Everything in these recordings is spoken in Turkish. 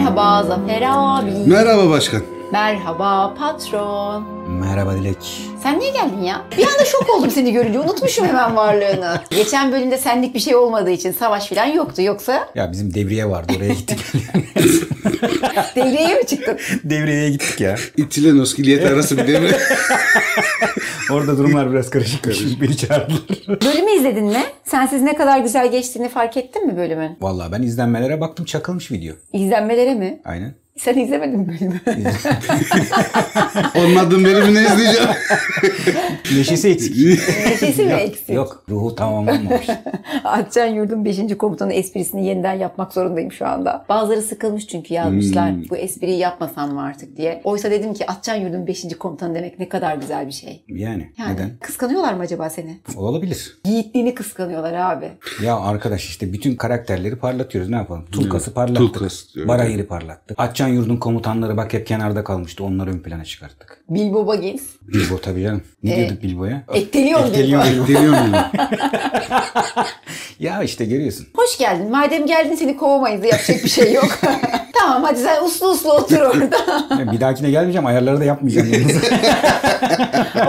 Merhaba Zafer abi. Merhaba başkan. Merhaba patron. Merhaba Dilek. Sen niye geldin ya? Bir anda şok oldum seni görünce. Unutmuşum hemen varlığını. Geçen bölümde senlik bir şey olmadığı için savaş falan yoktu. Yoksa Ya bizim devriye vardı oraya gittik. devreye mi çıktın? Devriyeye gittik ya. İtilen oskiliyet arası bir devre. Orada durumlar biraz karışık. Beni çağırdılar. Bölümü izledin mi? Sensiz ne kadar güzel geçtiğini fark ettin mi bölümün? Vallahi ben izlenmelere baktım çakılmış video. İzlenmelere mi? Aynen. Sen izlemedin mi bölümü? Olmadığım bölümünü izleyeceğim. Neşesi eksik. Neşesi mi eksik? Yok ruhu tamamlanmamış. Atcan Yurdun 5. komutanı esprisini yeniden yapmak zorundayım şu anda. Bazıları sıkılmış çünkü yazmışlar. Bu espriyi yapmasam mı artık diye. Oysa dedim ki Atcan Yurdun 5. komutanı demek ne kadar güzel bir şey. Yani, Yani neden? kıskanıyorlar mı acaba seni? Olabilir. Yiğitliğini kıskanıyorlar abi. Ya arkadaş işte bütün karakterleri parlatıyoruz ne yapalım? Tulkas'ı parlattık. Tulkas diyor. Barayır'ı parlattık. Atcan Yurdun komutanları bak hep kenarda kalmıştı. Onları ön plana çıkarttık. Bilbo Baggins. Bilbo tabii canım. Ne Ee, diyorduk Bilbo'ya? Etteliyor Bilbo. Bilbo. Deniyor muyum? Ya işte görüyorsun. Hoş geldin. Madem geldin seni kovamayız. Yapacak bir şey yok. tamam hadi sen uslu uslu otur orada. Bir dahakine gelmeyeceğim. Ayarları da yapmayacağım.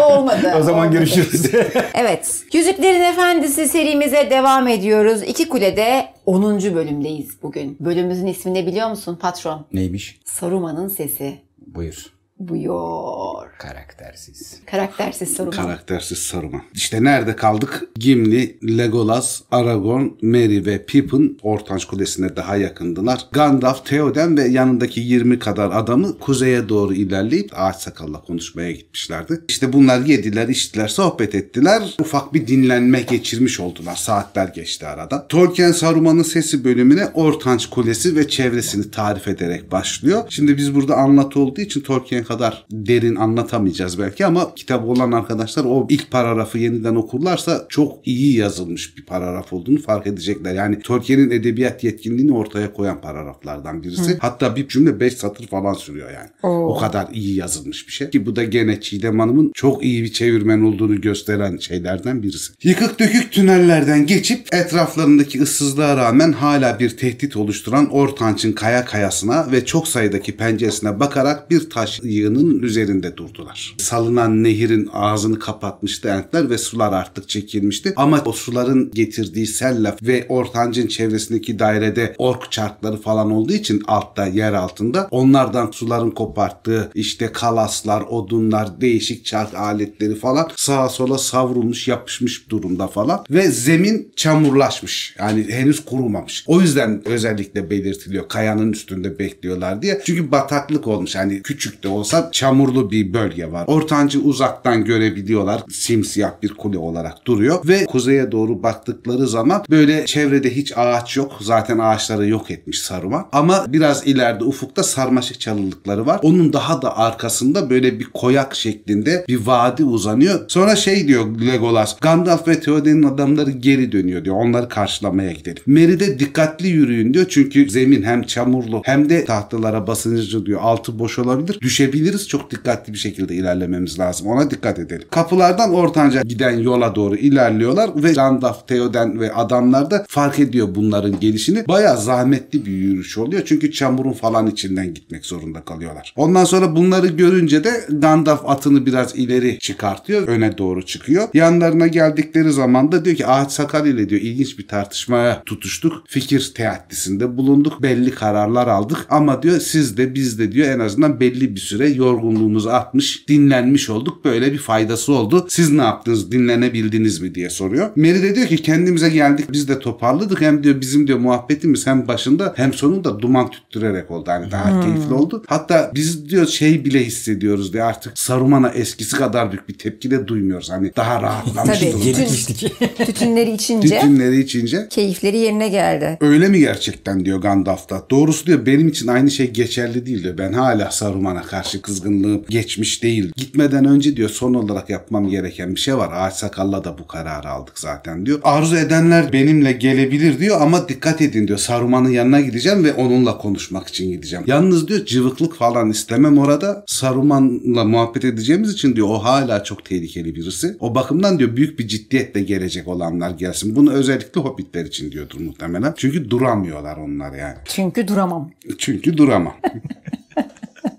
Olmadı. o zaman olmadı. görüşürüz. Evet. Yüzüklerin Efendisi serimize devam ediyoruz. İki Kule'de 10. bölümdeyiz bugün. Bölümümüzün ismi ne biliyor musun patron? Neymiş? Saruman'ın sesi. Buyur. Buyur. Karaktersiz. Karaktersiz Saruman. Karaktersiz Saruman. İşte nerede kaldık? Gimli, Legolas, Aragorn, Merry ve Pippin Ortanç Kulesi'ne daha yakındılar. Gandalf, Theoden ve yanındaki 20 kadar adamı kuzeye doğru ilerleyip ağaç sakalla konuşmaya gitmişlerdi. İşte bunlar yediler, içtiler, sohbet ettiler. Ufak bir dinlenme geçirmiş oldular. Saatler geçti arada. Tolkien Saruman'ın sesi bölümüne Ortanç Kulesi ve çevresini tarif ederek başlıyor. Şimdi biz burada anlatı olduğu için Tolkien kadar derin anlatamayacağız belki ama kitabı olan arkadaşlar o ilk paragrafı yeniden okurlarsa çok iyi yazılmış bir paragraf olduğunu fark edecekler. Yani Tolkien'in edebiyat yetkinliğini ortaya koyan paragraflardan birisi. Hatta bir cümle 5 satır falan sürüyor yani. O kadar iyi yazılmış bir şey. Ki bu da gene Çiğdem Hanım'ın çok iyi bir çevirmen olduğunu gösteren şeylerden birisi. Yıkık dökük tünellerden geçip etraflarındaki ıssızlığa rağmen hala bir tehdit oluşturan Ortanç'ın kaya kayasına ve çok sayıdaki penceresine bakarak bir taş yığının üzerinde durdular. Salınan nehirin ağzını kapatmıştı entler ve sular artık çekilmişti. Ama o suların getirdiği selle ve Ortancı'nın çevresindeki dairede ork çarkları falan olduğu için altta yer altında onlardan suların koparttığı işte kalaslar, odunlar, değişik çark aletleri falan sağa sola savrulmuş yapışmış durumda falan ve zemin çamurlaşmış. Yani henüz kurumamış. O yüzden özellikle belirtiliyor kayanın üstünde bekliyorlar diye. Çünkü bataklık olmuş. Hani küçük de olsa çamurlu bir bölge var. Ortancı uzaktan görebiliyorlar. Simsiyah bir kule olarak duruyor ve kuzeye doğru baktıkları zaman böyle çevrede hiç ağaç yok. Zaten ağaçları yok etmiş Saruman. Ama biraz ileride ufukta sarmaşık çalılıkları var. Onun daha da arkasında böyle bir koyak şeklinde bir vadi uzanıyor. Sonra şey diyor Legolas. Gandalf ve Theoden'in adamları geri dönüyor diyor. Onları karşılamaya gidelim. Merry'de dikkatli yürüyün diyor. Çünkü zemin hem çamurlu hem de tahtalara basıncı diyor. Altı boş olabilir. Düşebiliriz. Çok dikkatli bir şekilde ilerlememiz lazım. Ona dikkat edelim. Kapılardan Ortanca giden yola doğru ilerliyorlar ve Gandalf, Theoden ve adamlar da fark ediyor bunların gelişini. Bayağı zahmetli bir yürüyüş oluyor. Çünkü çamurun falan içinden gitmek zorunda kalıyorlar. Ondan sonra bunları görünce de Gandalf atını biraz ileri çıkartıyor. Öne doğru çıkıyor. Yanlarına geldikleri zaman da diyor ki ağaç sakal ile diyor ilginç bir tartışmaya tutuştuk. Fikir teatisinde bulunduk. Belli kararlar aldık. Ama diyor siz de biz de diyor en azından belli bir süre yorgunluğumuz artmış, dinlenmiş olduk. Böyle bir faydası oldu. Siz ne yaptınız? Dinlenebildiniz mi diye soruyor. Mary de diyor ki kendimize geldik biz de toparladık. Hem diyor bizim diyor muhabbetimiz hem başında hem sonunda duman tüttürerek oldu. Hani daha keyifli oldu. Hatta biz diyor şey bile hissediyoruz diyor artık Saruman'a eskisi kadar büyük bir tepki de duymuyoruz. Hani daha rahatlamış Tabii. durumda. Yedik içtik. Tütünleri içince Tütünleri içince keyifleri yerine geldi. Öyle mi gerçekten diyor Gandalf da. Doğrusu diyor benim için aynı şey geçerli değil diyor. Ben hala Saruman'a karşı karşı kızgınlığım geçmiş değil. Gitmeden önce diyor son olarak yapmam gereken bir şey var. Ağaç sakalla da bu kararı aldık zaten diyor. Arzu edenler benimle gelebilir diyor ama dikkat edin diyor. Saruman'ın yanına gideceğim ve onunla konuşmak için gideceğim. Yalnız diyor cıvıklık falan istemem orada. Saruman'la muhabbet edeceğimiz için diyor o hala çok tehlikeli birisi. O bakımdan diyor büyük bir ciddiyetle gelecek olanlar gelsin. Bunu özellikle hobbitler için diyordur muhtemelen. Çünkü duramıyorlar onlar yani. Çünkü duramam. Çünkü duramam.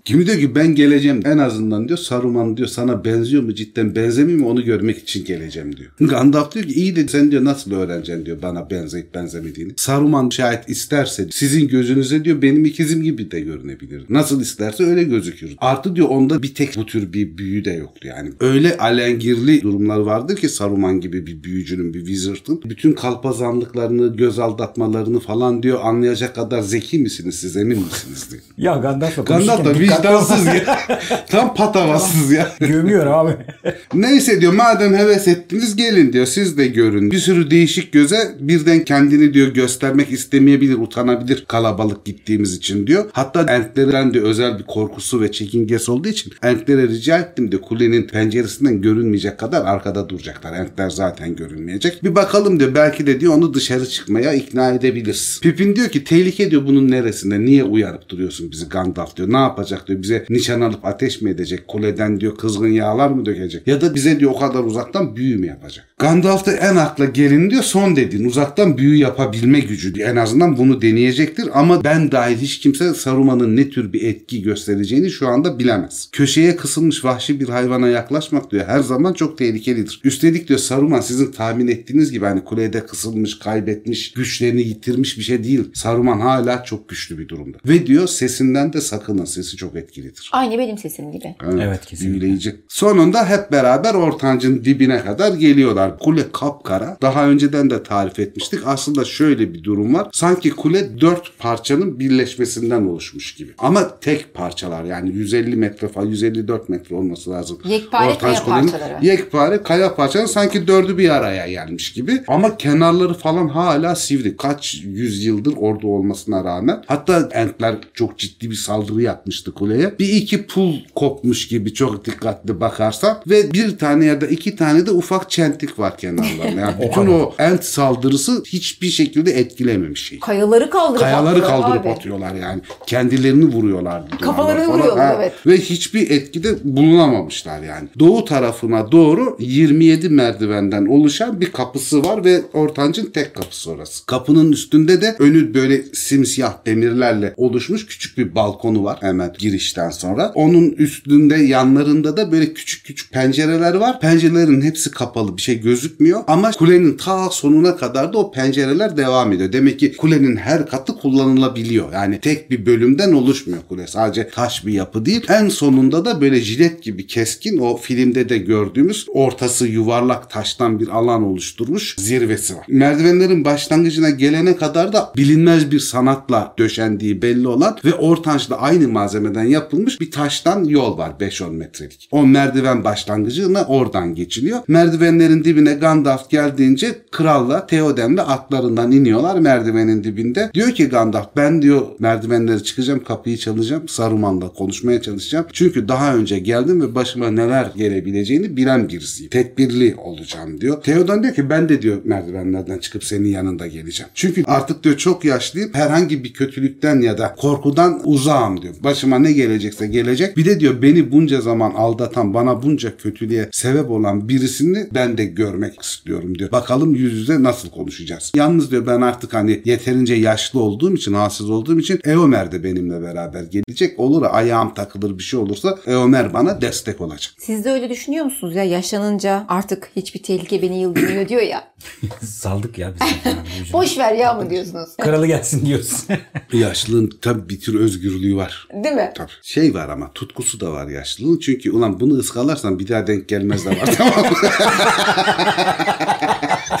Kimi diyor ki ben geleceğim en azından diyor Saruman diyor sana benziyor mu cidden benzemiyor mu onu görmek için geleceğim diyor. Gandalf diyor ki iyi de sen diyor nasıl öğreneceksin diyor bana benzeyip benzemediğini. Saruman şayet isterse sizin gözünüze diyor benim ikizim gibi de görünebilir. Nasıl isterse öyle gözükür. Artı diyor onda bir tek bu tür bir büyü de yoktu yani. Öyle alengirli durumlar vardır ki Saruman gibi bir büyücünün bir wizard'ın bütün kalpazanlıklarını göz aldatmalarını falan diyor anlayacak kadar zeki misiniz siz emin misiniz diyor. Ya Gandalf da dikkatli vicdansız ya. Tam patavatsız ya. Gömüyor abi. Neyse diyor madem heves ettiniz gelin diyor siz de görün. Bir sürü değişik göze birden kendini diyor göstermek istemeyebilir, utanabilir kalabalık gittiğimiz için diyor. Hatta Entlerden diyor özel bir korkusu ve çekingesi olduğu için Entlere rica ettim diyor kulenin penceresinden görünmeyecek kadar arkada duracaklar. Entler zaten görünmeyecek. Bir bakalım diyor belki de diyor onu dışarı çıkmaya ikna edebiliriz. Pippin diyor ki tehlike diyor bunun neresinde? Niye uyarıp duruyorsun bizi Gandalf diyor. Ne yapacak diyor. Bize nişan alıp ateş mi edecek? Kuleden diyor kızgın yağlar mı dökecek? Ya da bize diyor o kadar uzaktan büyü mü yapacak? Gandalf da en akla gelin diyor son dediğin uzaktan büyü yapabilme gücü diyor. En azından bunu deneyecektir ama ben dahil hiç kimse Saruman'ın ne tür bir etki göstereceğini şu anda bilemez. Köşeye kısılmış vahşi bir hayvana yaklaşmak diyor her zaman çok tehlikelidir. Üstelik diyor Saruman sizin tahmin ettiğiniz gibi hani kulede kısılmış, kaybetmiş, güçlerini yitirmiş bir şey değil. Saruman hala çok güçlü bir durumda. Ve diyor sesinden de sakının sesi çok etkilidir. Aynı benim sesim gibi. Evet, kesinlikle. Büyüleyici. Sonunda hep beraber ortancın dibine kadar geliyorlar. Kule kapkara. Daha önceden de tarif etmiştik. Aslında şöyle bir durum var. Sanki kule dört parçanın birleşmesinden oluşmuş gibi. Ama tek parçalar yani 150 metre falan 154 metre olması lazım. Yekpare Ortanç kaya kulenin. parçaları. Yekpare kaya parçaları sanki dördü bir araya gelmiş gibi. Ama kenarları falan hala sivri. Kaç yüzyıldır orada olmasına rağmen. Hatta Entler çok ciddi bir saldırı yapmıştı kuleye. Bir iki pul kopmuş gibi çok dikkatli bakarsan. Ve bir tane ya da iki tane de ufak çentik var kenarlarında. Yani bütün o Ent saldırısı hiçbir şekilde etkilememiş şeyi. Kayaları kaldırıp Kayaları kaldırıp abi. atıyorlar yani. Kendilerini vuruyorlar. Kafalarını vuruyorlar, evet. Ve hiçbir etkide bulunamamışlar yani. Doğu tarafına doğru 27 merdivenden oluşan bir kapısı var ve ortancın tek kapısı orası. Kapının üstünde de önü böyle simsiyah demirlerle oluşmuş küçük bir balkonu var hemen girişten sonra. Onun üstünde yanlarında da böyle küçük küçük pencereler var. Pencerelerin hepsi kapalı bir şey gözükmüyor ama kulenin ta sonuna kadar da o pencereler devam ediyor. Demek ki kulenin her katı kullanılabiliyor. Yani tek bir bölümden oluşmuyor kule. Sadece taş bir yapı değil. En sonunda da böyle jilet gibi keskin o filmde de gördüğümüz ortası yuvarlak taştan bir alan oluşturmuş zirvesi var. Merdivenlerin başlangıcına gelene kadar da bilinmez bir sanatla döşendiği belli olan ve ortançla aynı malzemeden yapılmış bir taştan yol var 5-10 metrelik. O merdiven başlangıcına oradan geçiliyor. Merdivenlerin dibine Gandalf geldiğince kralla Theoden'le atlarından iniyorlar merdivenin dibinde. Diyor ki Gandalf ben diyor merdivenleri çıkacağım kapıyı çalacağım Saruman'la konuşmaya çalışacağım. Çünkü daha önce geldim ve başıma neler gelebileceğini bilen birisiyim. Tedbirli olacağım diyor. Theoden diyor ki ben de diyor merdivenlerden çıkıp senin yanında geleceğim. Çünkü artık diyor çok yaşlıyım. Herhangi bir kötülükten ya da korkudan uzağım diyor. Başıma ne gelecekse gelecek. Bir de diyor beni bunca zaman aldatan, bana bunca kötülüğe sebep olan birisini ben de görmek istiyorum diyor. Bakalım yüz yüze nasıl konuşacağız. Yalnız diyor ben artık hani yeterince yaşlı olduğum için, halsiz olduğum için Eomer de benimle beraber gelecek. Olur ayağım takılır bir şey olursa Eomer bana destek olacak. Siz de öyle düşünüyor musunuz ya yaşlanınca artık hiçbir tehlike beni yıldırmıyor diyor ya. Saldık ya biz. Boş ver ya mı diyorsunuz? Kralı gelsin diyorsun. Yaşlılığın tabii bir tür özgürlüğü var. Değil mi? Tabii. Şey var ama tutkusu da var yaşlılığın. Çünkü ulan bunu ıskalarsan bir daha denk gelmezler var tamam?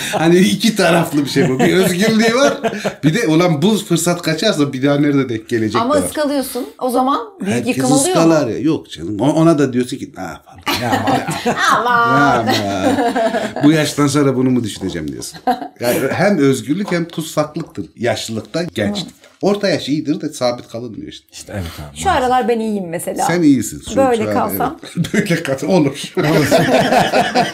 hani iki taraflı bir şey bu. Bir özgürlüğü var. Bir de ulan bu fırsat kaçarsa bir daha nerede denk gelecek Ama de var. ıskalıyorsun. O zaman büyük Herkes yıkım oluyor mu? ıskalar ya. Yok canım. Ona da diyorsun ki ne yapalım. Aman. Aman. bu yaştan sonra bunu mu düşüneceğim diyorsun. Yani hem özgürlük hem tutsaklıktır. Yaşlılıkta gençlikte. Orta yaş iyidir de sabit kalınmıyor işte. İşte evet abi. Şu aralar ben iyiyim mesela. Sen iyisin. Şu- Böyle şu kalsam. evet. böyle kalsam olur.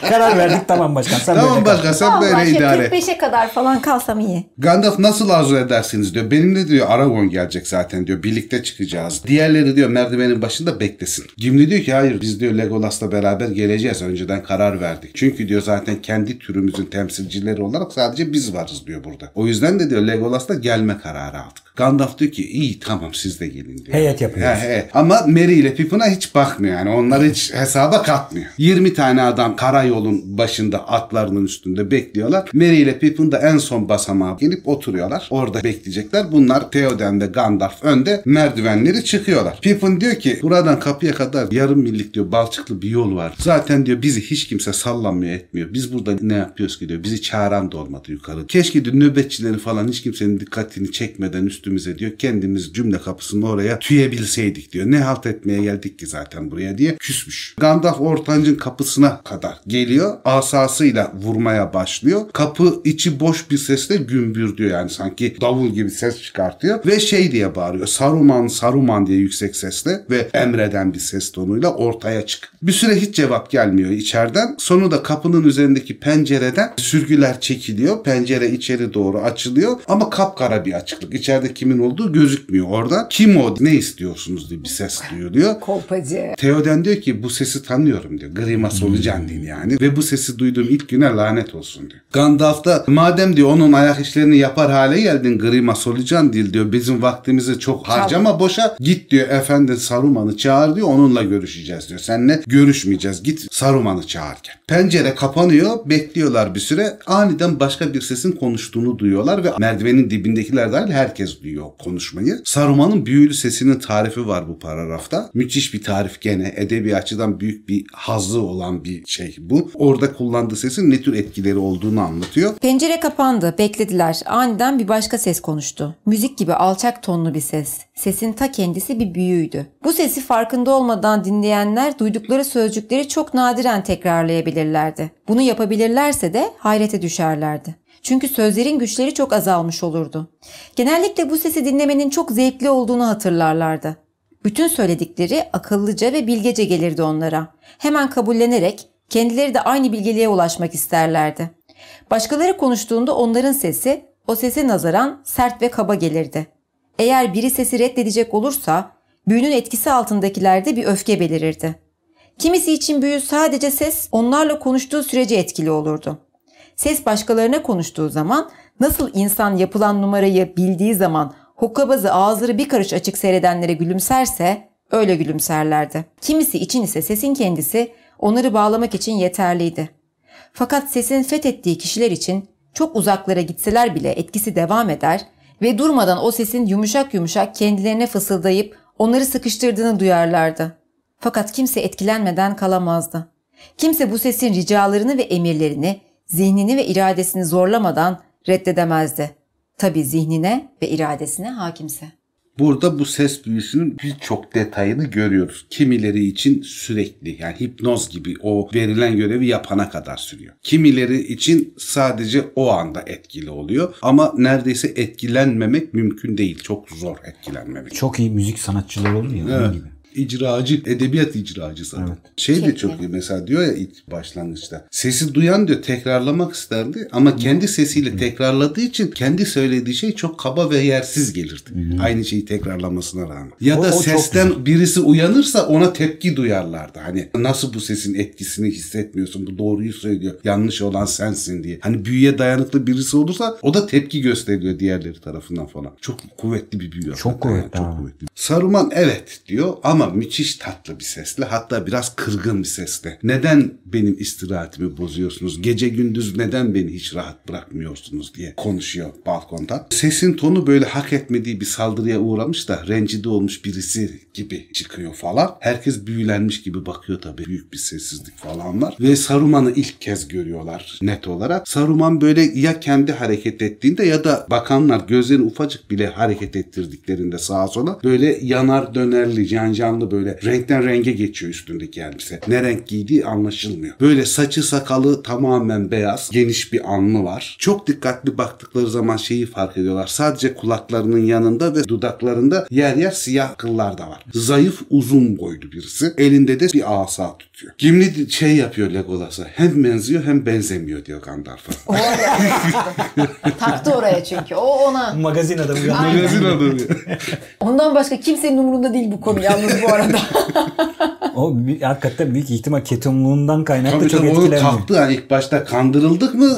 Karar verdik tamam başkan. Sen tamam böyle kal. başkan sen Vallahi şey, idare. et. 45'e kadar falan kalsam iyi. Gandalf nasıl arzu edersiniz diyor. Benimle diyor Aragon gelecek zaten diyor. Birlikte çıkacağız. Diğerleri diyor merdivenin başında beklesin. Gimli diyor ki hayır biz diyor Legolas'la beraber geleceğiz. Önceden karar verdik. Çünkü diyor zaten kendi türümüzün temsilcileri olarak sadece biz varız diyor burada. O yüzden de diyor Legolas'la gelme kararı aldık. Gandalf diyor ki iyi tamam siz de gelin diyor. Heyet yapıyoruz. He, he. Ama Merry ile Pippin'a hiç bakmıyor yani. Onları hiç hesaba katmıyor. 20 tane adam karayolun başında atlarının üstünde bekliyorlar. Merry ile Pippin de en son basamağa gelip oturuyorlar. Orada bekleyecekler. Bunlar Theoden ve Gandalf önde merdivenleri çıkıyorlar. Pippin diyor ki buradan kapıya kadar yarım millik diyor balçıklı bir yol var. Zaten diyor bizi hiç kimse sallamıyor etmiyor. Biz burada ne yapıyoruz ki diyor. Bizi çağıran da olmadı yukarı. Keşke diyor nöbetçileri falan hiç kimsenin dikkatini çekmeden üstümüze diyor kendimiz cümle kapısının oraya tüyebilseydik diyor. Ne halt etmeye geldik ki zaten buraya diye küsmüş. Gandalf ortancın kapısına kadar geliyor. Asasıyla vurmaya başlıyor. Kapı içi boş bir sesle gümbür diyor yani sanki davul gibi ses çıkartıyor ve şey diye bağırıyor. Saruman Saruman diye yüksek sesle ve emreden bir ses tonuyla ortaya çık. Bir süre hiç cevap gelmiyor içeriden. Sonunda kapının üzerindeki pencereden sürgüler çekiliyor. Pencere içeri doğru açılıyor ama kapkara bir açıklık. İçeride kimin olduğu gözükmüyor orada. Kim o? Ne istiyorsunuz diye bir ses duyuluyor. Kolpacı. Theoden diyor ki bu sesi tanıyorum diyor. Grima solucan değil yani. Ve bu sesi duyduğum ilk güne lanet olsun diyor. Gandalf da madem diyor onun ayak işlerini yapar hale geldin Grima solucan değil diyor. Bizim vaktimizi çok harcama boşa. Git diyor efendi Saruman'ı çağır diyor. Onunla görüşeceğiz diyor. Seninle görüşmeyeceğiz. Git Saruman'ı çağırken. Pencere kapanıyor. Bekliyorlar bir süre. Aniden başka bir sesin konuştuğunu duyuyorlar ve merdivenin dibindekiler dahil herkes duyuyor o konuşmayı. Saruman'ın büyülü sesinin tarifi var bu paragrafta. Müthiş bir tarif gene. Edebi açıdan büyük bir hazzı olan bir şey bu. Orada kullandığı sesin ne tür etkileri olduğunu anlatıyor. Pencere kapandı, beklediler. Aniden bir başka ses konuştu. Müzik gibi alçak tonlu bir ses. Sesin ta kendisi bir büyüydü. Bu sesi farkında olmadan dinleyenler duydukları sözcükleri çok nadiren tekrarlayabilirlerdi. Bunu yapabilirlerse de hayrete düşerlerdi. Çünkü sözlerin güçleri çok azalmış olurdu. Genellikle bu sesi dinlemenin çok zevkli olduğunu hatırlarlardı. Bütün söyledikleri akıllıca ve bilgece gelirdi onlara. Hemen kabullenerek kendileri de aynı bilgeliğe ulaşmak isterlerdi. Başkaları konuştuğunda onların sesi o sese nazaran sert ve kaba gelirdi. Eğer biri sesi reddedecek olursa büyünün etkisi altındakilerde bir öfke belirirdi. Kimisi için büyü sadece ses onlarla konuştuğu sürece etkili olurdu. Ses başkalarına konuştuğu zaman nasıl insan yapılan numarayı bildiği zaman hokkabazı ağızları bir karış açık seyredenlere gülümserse öyle gülümserlerdi. Kimisi için ise sesin kendisi onları bağlamak için yeterliydi. Fakat sesin fethettiği kişiler için çok uzaklara gitseler bile etkisi devam eder ve durmadan o sesin yumuşak yumuşak kendilerine fısıldayıp onları sıkıştırdığını duyarlardı. Fakat kimse etkilenmeden kalamazdı. Kimse bu sesin ricalarını ve emirlerini, zihnini ve iradesini zorlamadan reddedemezdi. Tabi zihnine ve iradesine hakimse. Burada bu ses büyüsünün birçok detayını görüyoruz. Kimileri için sürekli yani hipnoz gibi o verilen görevi yapana kadar sürüyor. Kimileri için sadece o anda etkili oluyor ama neredeyse etkilenmemek mümkün değil. Çok zor etkilenmemek. Çok iyi müzik sanatçıları olur ya onun Evet. gibi. İcracı, edebiyat icracısı. Evet. Şey de Çok çok iyi. mesela diyor ya ilk başlangıçta. Sesi duyan diyor tekrarlamak isterdi ama kendi sesiyle tekrarladığı için kendi söylediği şey çok kaba ve yersiz gelirdi. Aynı şeyi tekrarlamasına rağmen. Ya O- da o çok sesten birisi uyanırsa ona tepki duyarlardı. Hani nasıl bu sesin etkisini hissetmiyorsun? Bu doğruyu söylüyor. Yanlış olan sensin diye. Hani büyüye dayanıklı birisi olursa o da tepki gösteriyor diğerleri tarafından falan. Çok kuvvetli bir büyü. Çok kuvvetli Çok abi. kuvvetli. Saruman evet diyor ama müthiş tatlı bir sesle hatta biraz kırgın bir sesle. Neden benim istirahatimi bozuyorsunuz? Gece gündüz neden beni hiç rahat bırakmıyorsunuz diye konuşuyor balkonda. Sesin tonu böyle hak etmediği bir saldırıya uğramış da rencide olmuş birisi gibi çıkıyor falan. Herkes büyülenmiş gibi bakıyor tabii. Büyük bir sessizlik falan var. Ve Saruman'ı ilk kez görüyorlar net olarak. Saruman böyle ya kendi hareket ettiğinde ya da bakanlar gözlerini ufacık bile hareket ettirdiklerinde sağa sola böyle yanar dönerli, can fidanlı böyle renkten renge geçiyor üstündeki elbise. Ne renk giydiği anlaşılmıyor. Böyle saçı sakalı tamamen beyaz. Geniş bir alnı var. Çok dikkatli baktıkları zaman şeyi fark ediyorlar. Sadece kulaklarının yanında ve dudaklarında yer yer siyah kıllar da var. Zayıf uzun boylu birisi. Elinde de bir asa tutuyor. Gimli şey yapıyor Legolas'a. Hem benziyor hem benzemiyor diyor Gandalf'a. Taktı oraya çünkü. O ona. Magazin adamı. Magazin adamı. Ondan başka kimsenin umurunda değil bu konu yalnız bu arada. O bir- hakikaten büyük ihtimal ketumluğundan kaynaklı Tabii çok tabii onu etkilenmiyor. taktı yani ilk başta kandırıldık mı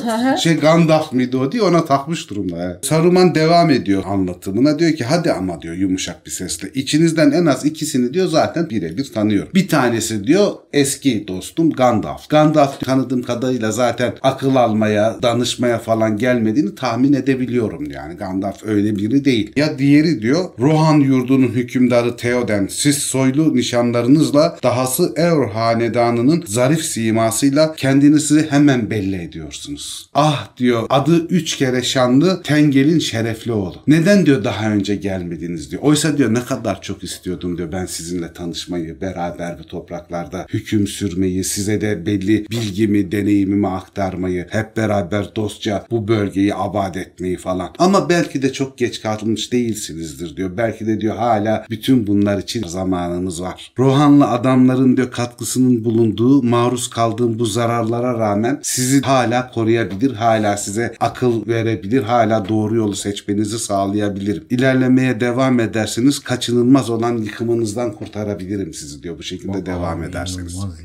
şey Gandalf mıydı o diye ona takmış durumda. Yani. Saruman devam ediyor anlatımına diyor ki hadi ama diyor yumuşak bir sesle içinizden en az ikisini diyor zaten birebir tanıyorum. Bir tanesi diyor eski dostum Gandalf. Gandalf tanıdığım kadarıyla zaten akıl almaya danışmaya falan gelmediğini tahmin edebiliyorum yani Gandalf öyle biri değil. Ya diğeri diyor Rohan yurdunun hükümdarı Theoden siz soylu nişanlarınızla dahası Eor hanedanının zarif simasıyla kendinizi hemen belli ediyorsunuz. Ah diyor adı üç kere şanlı Tengel'in şerefli oğlu. Neden diyor daha önce gelmediniz diyor. Oysa diyor ne kadar çok istiyordum diyor ben sizinle tanışmayı, beraber bu topraklarda hüküm sürmeyi, size de belli bilgimi, deneyimimi aktarmayı, hep beraber dostça bu bölgeyi abad etmeyi falan. Ama belki de çok geç kalmış değilsinizdir diyor. Belki de diyor hala bütün bunlar için zamanımız var. Rohanlı adamların diyor katkısının bulunduğu, maruz kaldığım bu zararlara rağmen sizi hala koruyabilir, hala size akıl verebilir, hala doğru yolu seçmenizi sağlayabilirim. İlerlemeye devam ederseniz kaçınılmaz olan yıkımınızdan kurtarabilirim sizi diyor bu şekilde devam ederseniz. İnanılmaz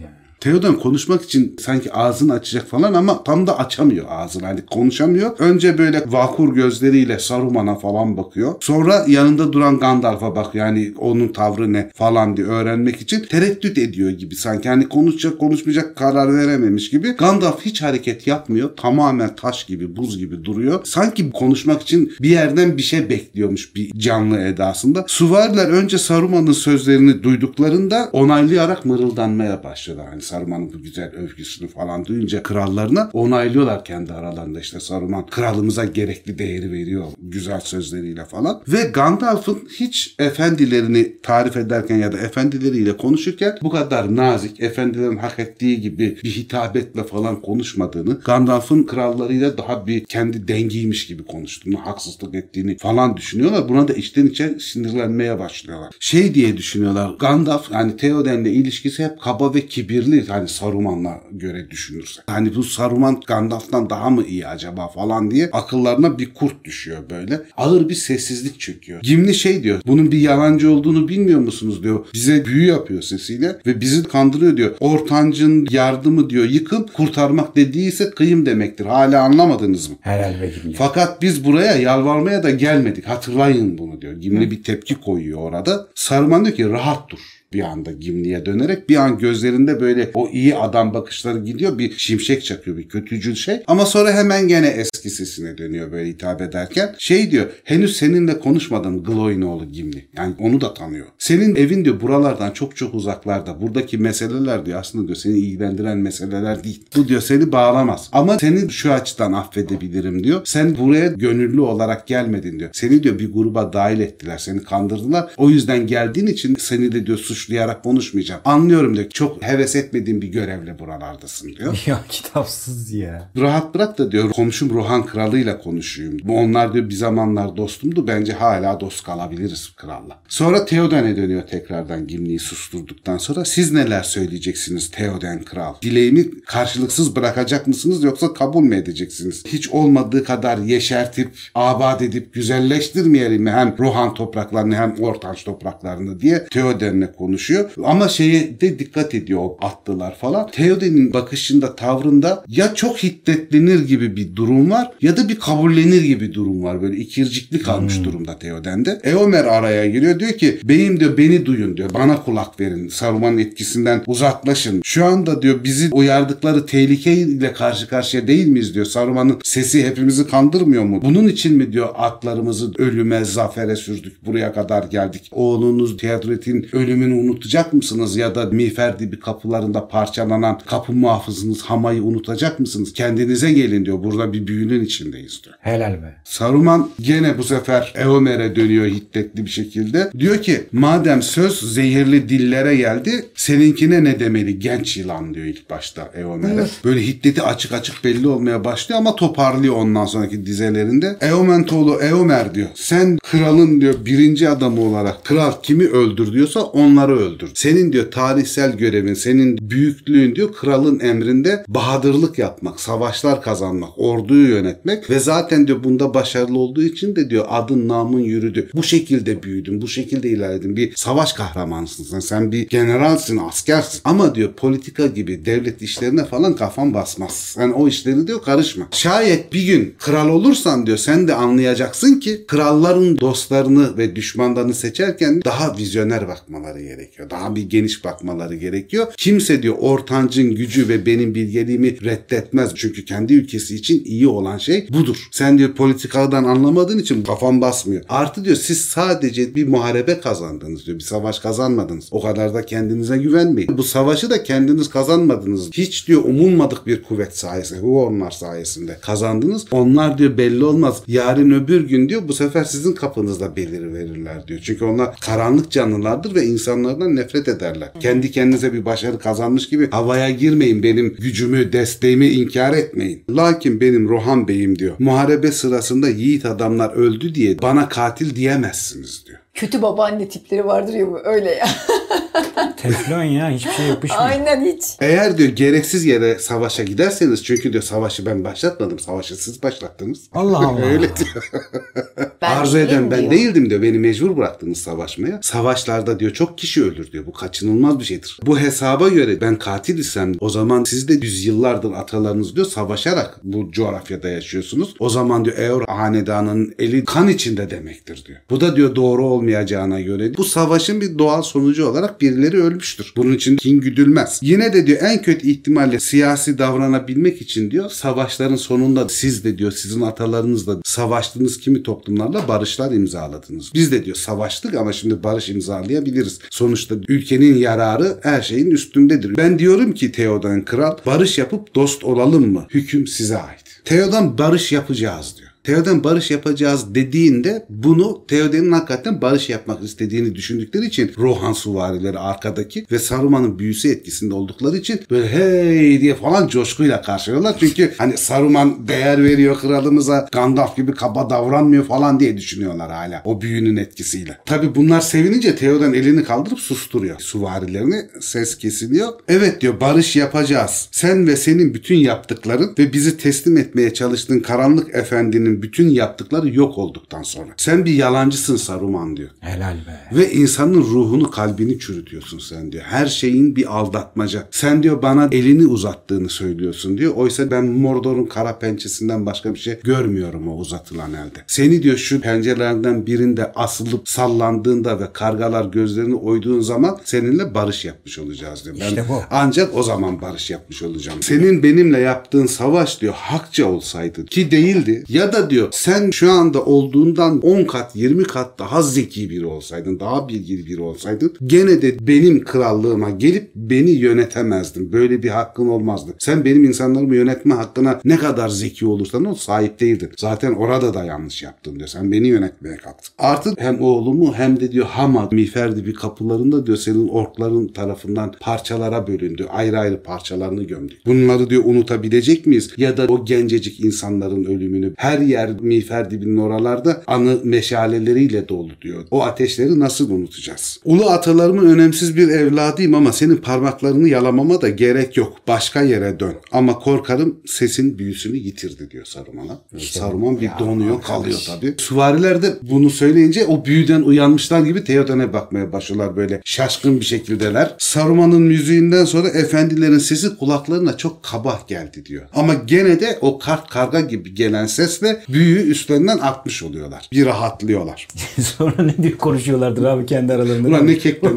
ya. Theoden konuşmak için sanki ağzını açacak falan ama tam da açamıyor ağzını. Hani konuşamıyor. Önce böyle vakur gözleriyle Saruman'a falan bakıyor. Sonra yanında duran Gandalf'a bak yani onun tavrı ne falan diye öğrenmek için tereddüt ediyor gibi. Sanki hani konuşacak konuşmayacak karar verememiş gibi. Gandalf hiç hareket yapmıyor. Tamamen taş gibi buz gibi duruyor. Sanki konuşmak için bir yerden bir şey bekliyormuş bir canlı edasında. Suvariler önce Saruman'ın sözlerini duyduklarında onaylayarak mırıldanmaya başlıyorlar. Hani Saruman'ın bu güzel övgüsünü falan duyunca krallarına onaylıyorlar kendi aralarında. İşte Saruman kralımıza gerekli değeri veriyor güzel sözleriyle falan. Ve Gandalf'ın hiç efendilerini tarif ederken ya da efendileriyle konuşurken bu kadar nazik, efendilerin hak ettiği gibi bir hitabetle falan konuşmadığını, Gandalf'ın krallarıyla daha bir kendi dengiymiş gibi konuştuğunu, haksızlık ettiğini falan düşünüyorlar. Buna da içten içe sinirlenmeye başlıyorlar. Şey diye düşünüyorlar. Gandalf yani Theoden'le ilişkisi hep kaba ve kibirli hani Saruman'la göre düşünürse. Hani bu Saruman Gandalf'tan daha mı iyi acaba falan diye akıllarına bir kurt düşüyor böyle. Ağır bir sessizlik çöküyor. Gimli şey diyor. Bunun bir yalancı olduğunu bilmiyor musunuz diyor. Bize büyü yapıyor sesiyle ve bizi kandırıyor diyor. Ortancın yardımı diyor yıkım kurtarmak dediyse kıyım demektir. Hala anlamadınız mı? Helal be gibi. Fakat biz buraya yalvarmaya da gelmedik. Hatırlayın bunu diyor. Gimli bir tepki koyuyor orada. Saruman diyor ki rahat dur bir anda Gimli'ye dönerek bir an gözlerinde böyle o iyi adam bakışları gidiyor. Bir şimşek çakıyor bir kötücül şey. Ama sonra hemen gene eski sesine dönüyor böyle hitap ederken. Şey diyor henüz seninle konuşmadım Gloinoğlu Gimli. Yani onu da tanıyor. Senin evin diyor buralardan çok çok uzaklarda. Buradaki meseleler diyor aslında diyor seni ilgilendiren meseleler değil. Bu diyor seni bağlamaz. Ama seni şu açıdan affedebilirim diyor. Sen buraya gönüllü olarak gelmedin diyor. Seni diyor bir gruba dahil ettiler seni kandırdılar. O yüzden geldiğin için seni de diyor suçlayarak konuşmayacağım. Anlıyorum diyor. Çok heves etmediğim bir görevle buralardasın diyor. Ya kitapsız ya. Rahat bırak da diyor komşum Rohan kralıyla konuşayım. Onlar diyor bir zamanlar dostumdu. Bence hala dost kalabiliriz kralla. Sonra Theoden'e dönüyor tekrardan Gimli'yi susturduktan sonra. Siz neler söyleyeceksiniz Theoden kral? Dileğimi karşılıksız bırakacak mısınız yoksa kabul mü edeceksiniz? Hiç olmadığı kadar yeşertip, abad edip güzelleştirmeyelim mi hem Rohan topraklarını hem Ortanç topraklarını diye Theoden'le konuşuyor. Ama şeye de dikkat ediyor o attılar falan. Theoden'in bakışında, tavrında ya çok hiddetlenir gibi bir durum var ya da bir kabullenir gibi durum var. Böyle ikircikli kalmış durumda Theoden'de. Eomer araya giriyor diyor ki beyim diyor beni duyun diyor. Bana kulak verin. Saruman'ın etkisinden uzaklaşın. Şu anda diyor bizi uyardıkları tehlikeyle karşı karşıya değil miyiz diyor. Saruman'ın sesi hepimizi kandırmıyor mu? Bunun için mi diyor atlarımızı ölüme, zafere sürdük. Buraya kadar geldik. Oğlunuz Theodret'in ölümünü unutacak mısınız? Ya da miğfer dibi kapılarında parçalanan kapı muhafızınız Hamay'ı unutacak mısınız? Kendinize gelin diyor. Burada bir büyünün içindeyiz diyor. Helal be. Saruman gene bu sefer Eomer'e dönüyor hiddetli bir şekilde. Diyor ki madem söz zehirli dillere geldi seninkine ne demeli genç yılan diyor ilk başta Eomer'e. Böyle hiddeti açık açık belli olmaya başlıyor ama toparlıyor ondan sonraki dizelerinde. Eomentoğlu Eomer diyor. Sen kralın diyor birinci adamı olarak kral kimi öldür diyorsa onları öldür. Senin diyor tarihsel görevin, senin büyüklüğün diyor kralın emrinde bahadırlık yapmak, savaşlar kazanmak, orduyu yönetmek ve zaten diyor bunda başarılı olduğu için de diyor adın namın yürüdü. Bu şekilde büyüdün, bu şekilde ilerledin. Bir savaş kahramanısın sen. Sen bir generalsin, askersin. Ama diyor politika gibi devlet işlerine falan kafan basmaz. Sen o işleri diyor karışma. Şayet bir gün kral olursan diyor sen de anlayacaksın ki kralların dostlarını ve düşmanlarını seçerken daha vizyoner bakmaları gerekiyor. Daha bir geniş bakmaları gerekiyor. Kimse diyor ortancın gücü ve benim bilgeliğimi reddetmez. Çünkü kendi ülkesi için iyi olan şey budur. Sen diyor politikadan anlamadığın için kafan basmıyor. Artı diyor siz sadece bir muharebe kazandınız diyor. Bir savaş kazanmadınız. O kadar da kendinize güvenmeyin. Bu savaşı da kendiniz kazanmadınız. Hiç diyor umulmadık bir kuvvet sayesinde, Huonlar sayesinde kazandınız. Onlar diyor belli olmaz. Yarın öbür gün diyor bu sefer sizin kapınızda belir verirler diyor. Çünkü onlar karanlık canlılardır ve insanlardan nefret ederler. Kendi kendinize bir başarı kazanmış gibi havaya girmeyin benim gücümü, desteğimi inkar etmeyin. Lakin benim Rohan Bey'im diyor. Muharebe sırasında yiğit adamlar öldü diye bana katil diyemezsiniz diyor. Kötü babaanne tipleri vardır ya bu öyle ya. Teflon ya hiçbir şey yapışmıyor. Aynen hiç. Eğer diyor gereksiz yere savaşa giderseniz çünkü diyor savaşı ben başlatmadım. Savaşı siz başlattınız. Allah Allah. Öyle diyor. Ben Arzu eden ben diyor. değildim diyor. Beni mecbur bıraktınız savaşmaya. Savaşlarda diyor çok kişi ölür diyor. Bu kaçınılmaz bir şeydir. Bu hesaba göre ben katil isem o zaman siz de yüzyıllardır atalarınız diyor savaşarak bu coğrafyada yaşıyorsunuz. O zaman diyor Eor hanedanının eli kan içinde demektir diyor. Bu da diyor doğru olmayacağına göre bu savaşın bir doğal sonucu olarak birileri ölmüştür. Bunun için kin güdülmez. Yine de diyor en kötü ihtimalle siyasi davranabilmek için diyor savaşların sonunda siz de diyor sizin atalarınız da savaştığınız kimi toplumlarla barışlar imzaladınız. Biz de diyor savaştık ama şimdi barış imzalayabiliriz. Sonuçta ülkenin yararı her şeyin üstündedir. Ben diyorum ki Theoden kral barış yapıp dost olalım mı? Hüküm size ait. Theoden barış yapacağız diyor. Theoden barış yapacağız dediğinde bunu Theoden'in hakikaten barış yapmak istediğini düşündükleri için Rohan suvarileri arkadaki ve Saruman'ın büyüsü etkisinde oldukları için böyle hey diye falan coşkuyla karşılıyorlar. Çünkü hani Saruman değer veriyor kralımıza Gandalf gibi kaba davranmıyor falan diye düşünüyorlar hala o büyünün etkisiyle. Tabi bunlar sevinince Theoden elini kaldırıp susturuyor suvarilerini ses kesiliyor. Evet diyor barış yapacağız. Sen ve senin bütün yaptıkların ve bizi teslim etmeye çalıştığın karanlık efendinin bütün yaptıkları yok olduktan sonra. Sen bir yalancısın Saruman diyor. Helal be. Ve insanın ruhunu kalbini çürütüyorsun sen diyor. Her şeyin bir aldatmaca. Sen diyor bana elini uzattığını söylüyorsun diyor. Oysa ben Mordor'un kara pençesinden başka bir şey görmüyorum o uzatılan elde. Seni diyor şu pencerelerden birinde asılıp sallandığında ve kargalar gözlerini oyduğun zaman seninle barış yapmış olacağız diyor. Ben İşte bu. ancak o zaman barış yapmış olacağım. Senin benimle yaptığın savaş diyor hakça olsaydı ki değildi ya da diyor sen şu anda olduğundan 10 kat 20 kat daha zeki biri olsaydın daha bilgili biri olsaydın gene de benim krallığıma gelip beni yönetemezdin. Böyle bir hakkın olmazdı. Sen benim insanlarımı yönetme hakkına ne kadar zeki olursan ol sahip değildin. Zaten orada da yanlış yaptın diyor. Sen beni yönetmeye kalktın. Artık hem oğlumu hem de diyor Hamad, Miferdi bir kapılarında diyor senin orkların tarafından parçalara bölündü. Ayrı ayrı parçalarını gömdük. Bunları diyor unutabilecek miyiz? Ya da o gencecik insanların ölümünü her yer Miğfer dibinin oralarda anı meşaleleriyle dolu diyor. O ateşleri nasıl unutacağız? Ulu atalarımın önemsiz bir evladıyım ama senin parmaklarını yalamama da gerek yok. Başka yere dön. Ama korkarım sesin büyüsünü yitirdi diyor Saruman'a. Saruman bir donuyor kalıyor tabii. Süvariler de bunu söyleyince o büyüden uyanmışlar gibi Theoden'e bakmaya başlıyorlar böyle şaşkın bir şekildeler. Saruman'ın müziğinden sonra efendilerin sesi kulaklarına çok kaba geldi diyor. Ama gene de o kart karga gibi gelen sesle büyüyü üstlerinden atmış oluyorlar. Bir rahatlıyorlar. Sonra ne diyor konuşuyorlardır abi kendi aralarında. Ulan ne kekten.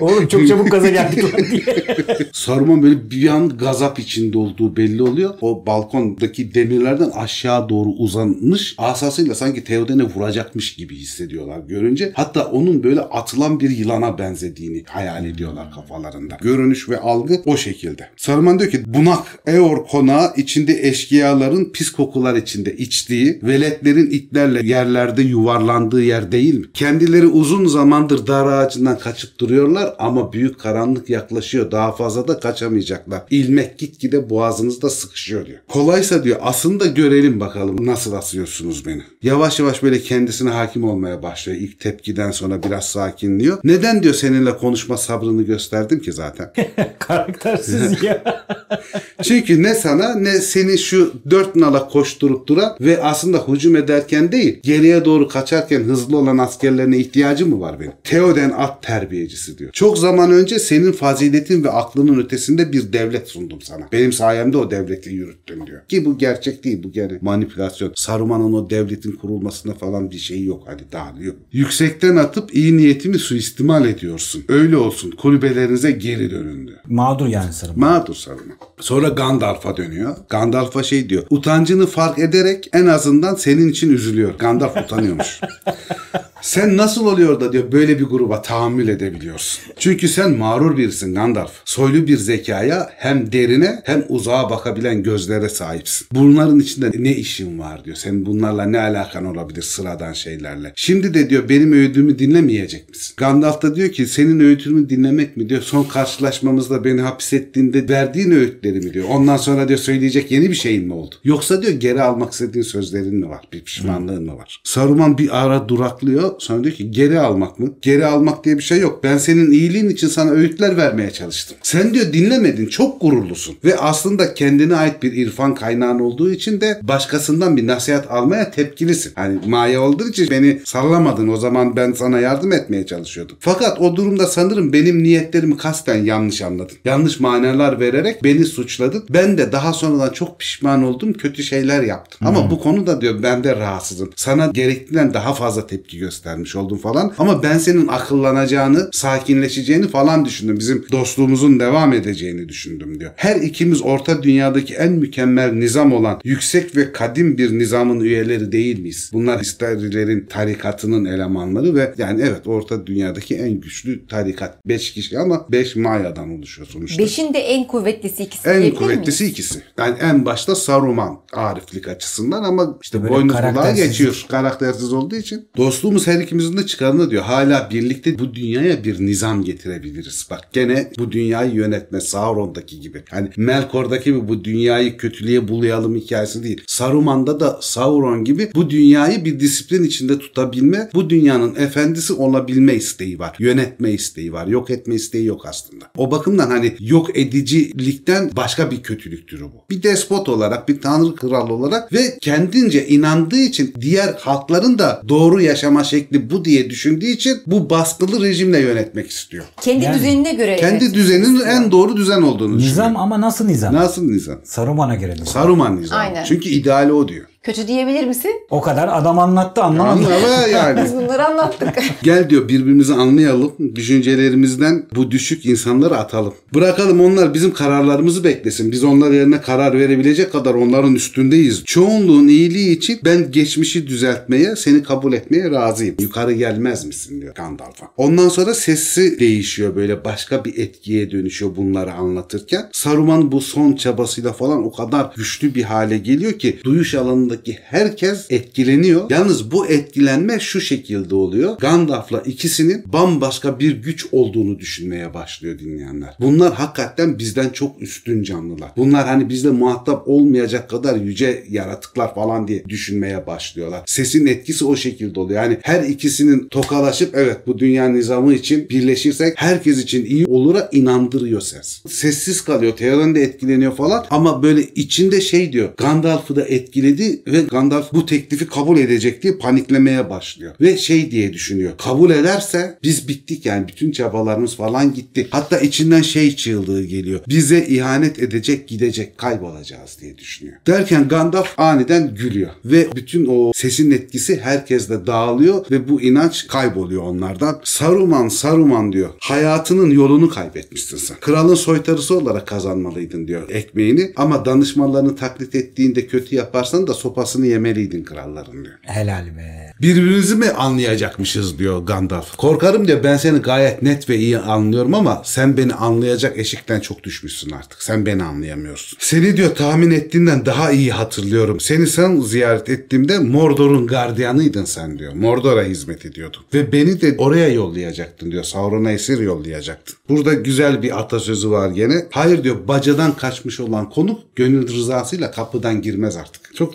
Oğlum çok çabuk gaza geldik lan diye. Saruman böyle bir an gazap içinde olduğu belli oluyor. O balkondaki demirlerden aşağı doğru uzanmış asasıyla sanki Theoden'e vuracakmış gibi hissediyorlar görünce. Hatta onun böyle atılan bir yılana benzediğini hayal ediyorlar kafalarında. Görünüş ve algı o şekilde. Saruman diyor ki bunak Eor konağı içinde eşkıyaların pis kokular içinde içtiği, veletlerin itlerle yerlerde yuvarlandığı yer değil mi? Kendileri uzun zamandır dar ağacından kaçıp duruyorlar ama büyük karanlık yaklaşıyor. Daha fazla da kaçamayacaklar. İlmek gitgide boğazınızda sıkışıyor diyor. Kolaysa diyor aslında görelim bakalım nasıl asıyorsunuz beni. Yavaş yavaş böyle kendisine hakim olmaya başlıyor. İlk tepkiden sonra biraz sakinliyor. Neden diyor seninle konuşma sabrını gösterdim ki zaten. Karaktersiz ya. Çünkü ne sana ne seni şu dört nala koşturup duran ve aslında hücum ederken değil geriye doğru kaçarken hızlı olan askerlerine ihtiyacı mı var benim? Theoden at terbiyecisi diyor. Çok zaman önce senin faziletin ve aklının ötesinde bir devlet sundum sana. Benim sayemde o devleti yürüttün diyor. Ki bu gerçek değil bu gene manipülasyon. Saruman'ın o devletin kurulmasında falan bir şeyi yok hadi daha yok. Yüksekten atıp iyi niyetimi suistimal ediyorsun. Öyle olsun kulübelerinize geri dönün diyor. Mağdur yani sarım. Mağdur Saruman. Sonra Gandalf'a dönüyor. Gandalf'a şey diyor. Utancını fark ederek en azından senin için üzülüyor. Gandalf utanıyormuş. Sen nasıl oluyor da diyor böyle bir gruba tahammül edebiliyorsun. Çünkü sen mağrur birisin Gandalf. Soylu bir zekaya hem derine hem uzağa bakabilen gözlere sahipsin. Bunların içinde ne işin var diyor. Senin bunlarla ne alakan olabilir sıradan şeylerle. Şimdi de diyor benim öğüdümü dinlemeyecek misin? Gandalf da diyor ki senin öğütümü dinlemek mi diyor. Son karşılaşmamızda beni hapsettiğinde verdiğin öğütleri mi diyor. Ondan sonra diyor söyleyecek yeni bir şeyin mi oldu? Yoksa diyor geri almak istediğin sözlerin mi var? Bir pişmanlığın mı var? Saruman bir ara duraklıyor. Sonra diyor ki geri almak mı? Geri almak diye bir şey yok. Ben senin iyiliğin için sana öğütler vermeye çalıştım. Sen diyor dinlemedin. Çok gururlusun. Ve aslında kendine ait bir irfan kaynağın olduğu için de başkasından bir nasihat almaya tepkilisin. Hani maya olduğu için beni sallamadın. O zaman ben sana yardım etmeye çalışıyordum. Fakat o durumda sanırım benim niyetlerimi kasten yanlış anladın. Yanlış manalar vererek beni suçladın. Ben de daha sonradan çok pişman oldum. Kötü şeyler yaptım. Ama bu konuda diyor ben de rahatsızım. Sana gerektiğinden daha fazla tepki göstermiş oldum falan. Ama ben senin akıllanacağını, sakinleşeceğini falan düşündüm. Bizim dostluğumuzun devam edeceğini düşündüm diyor. Her ikimiz orta dünyadaki en mükemmel nizam olan yüksek ve kadim bir nizamın üyeleri değil miyiz? Bunlar İsterilerin tarikatının elemanları ve yani evet orta dünyadaki en güçlü tarikat. Beş kişi ama beş Maya'dan oluşuyor sonuçta. Beşin de en kuvvetlisi ikisi En kuvvetlisi miyiz? ikisi. Yani en başta Saruman ariflik açısından ama işte Böyle boynuz kulağa karaktersiz. geçiyor. Karaktersiz olduğu için. Dostluğumuz her ikimizin de çıkarını diyor. Hala birlikte bu dünyaya bir nizam getirebiliriz. Bak gene bu dünyayı yönetme Sauron'daki gibi. Hani Melkor'daki gibi bu dünyayı kötülüğe bulayalım hikayesi değil. Saruman'da da Sauron gibi bu dünyayı bir disiplin içinde tutabilme, bu dünyanın efendisi olabilme isteği var. Yönetme isteği var. Yok etme isteği yok aslında. O bakımdan hani yok edicilikten başka bir kötülük türü bu. Bir despot olarak, bir tanrı kral olarak ve kendince inandığı için diğer halkların da doğru yaşama şekli bu diye düşündüğü için bu baskılı rejimle yönetmek istiyor. Kendi Yani düzenine göre. Kendi yönetmek düzeninin istiyor. en doğru düzen olduğunu Nizam düşünüyor. ama nasıl nizam? Nasıl nizam? Saruman'a göre nizam. Saruman nizam. Aynen. Çünkü ideali o diyor. Kötü diyebilir misin? O kadar adam anlattı anlamadım. Anla yani. Biz bunları anlattık. Gel diyor birbirimizi anlayalım. Düşüncelerimizden bu düşük insanları atalım. Bırakalım onlar bizim kararlarımızı beklesin. Biz onlar yerine karar verebilecek kadar onların üstündeyiz. Çoğunluğun iyiliği için ben geçmişi düzeltmeye, seni kabul etmeye razıyım. Yukarı gelmez misin diyor Gandalf'a. Ondan sonra sesi değişiyor böyle başka bir etkiye dönüşüyor bunları anlatırken. Saruman bu son çabasıyla falan o kadar güçlü bir hale geliyor ki duyuş alanındaki herkes etkileniyor. Yalnız bu etkilenme şu şekilde oluyor. Gandalf'la ikisinin bambaşka bir güç olduğunu düşünmeye başlıyor dinleyenler. Bunlar hakikaten bizden çok üstün canlılar. Bunlar hani bizle muhatap olmayacak kadar yüce yaratıklar falan diye düşünmeye başlıyorlar. Sesin etkisi o şekilde oluyor. Yani her ikisinin tokalaşıp evet bu dünya nizamı için birleşirsek herkes için iyi olura inandırıyor ses. Sessiz kalıyor. Theoden de etkileniyor falan ama böyle içinde şey diyor. Gandalf'ı da etkiledi. Ve Gandalf bu teklifi kabul edecek diye paniklemeye başlıyor. Ve şey diye düşünüyor. Kabul ederse biz bittik yani bütün çabalarımız falan gitti. Hatta içinden şey çığlığı geliyor. Bize ihanet edecek gidecek kaybolacağız diye düşünüyor. Derken Gandalf aniden gülüyor. Ve bütün o sesin etkisi herkeste dağılıyor ve bu inanç kayboluyor onlardan. Saruman Saruman diyor. Hayatının yolunu kaybetmişsin sen. Kralın soytarısı olarak kazanmalıydın diyor ekmeğini ama danışmanlarını taklit ettiğinde kötü yaparsan da sopasını yemeliydin kralların diyor. Helal be. Birbirimizi mi anlayacakmışız diyor Gandalf. Korkarım diyor ben seni gayet net ve iyi anlıyorum ama sen beni anlayacak eşikten çok düşmüşsün artık. Sen beni anlayamıyorsun. Seni diyor tahmin ettiğinden daha iyi hatırlıyorum. Seni sen ziyaret ettiğimde Mordor'un gardiyanıydın sen diyor. Mordor'a hizmet ediyordun. Ve beni de oraya yollayacaktın diyor. Sauron'a esir yollayacaktın. Burada güzel bir atasözü var gene. Hayır diyor bacadan kaçmış olan konuk gönül rızasıyla kapıdan girmez artık. Çok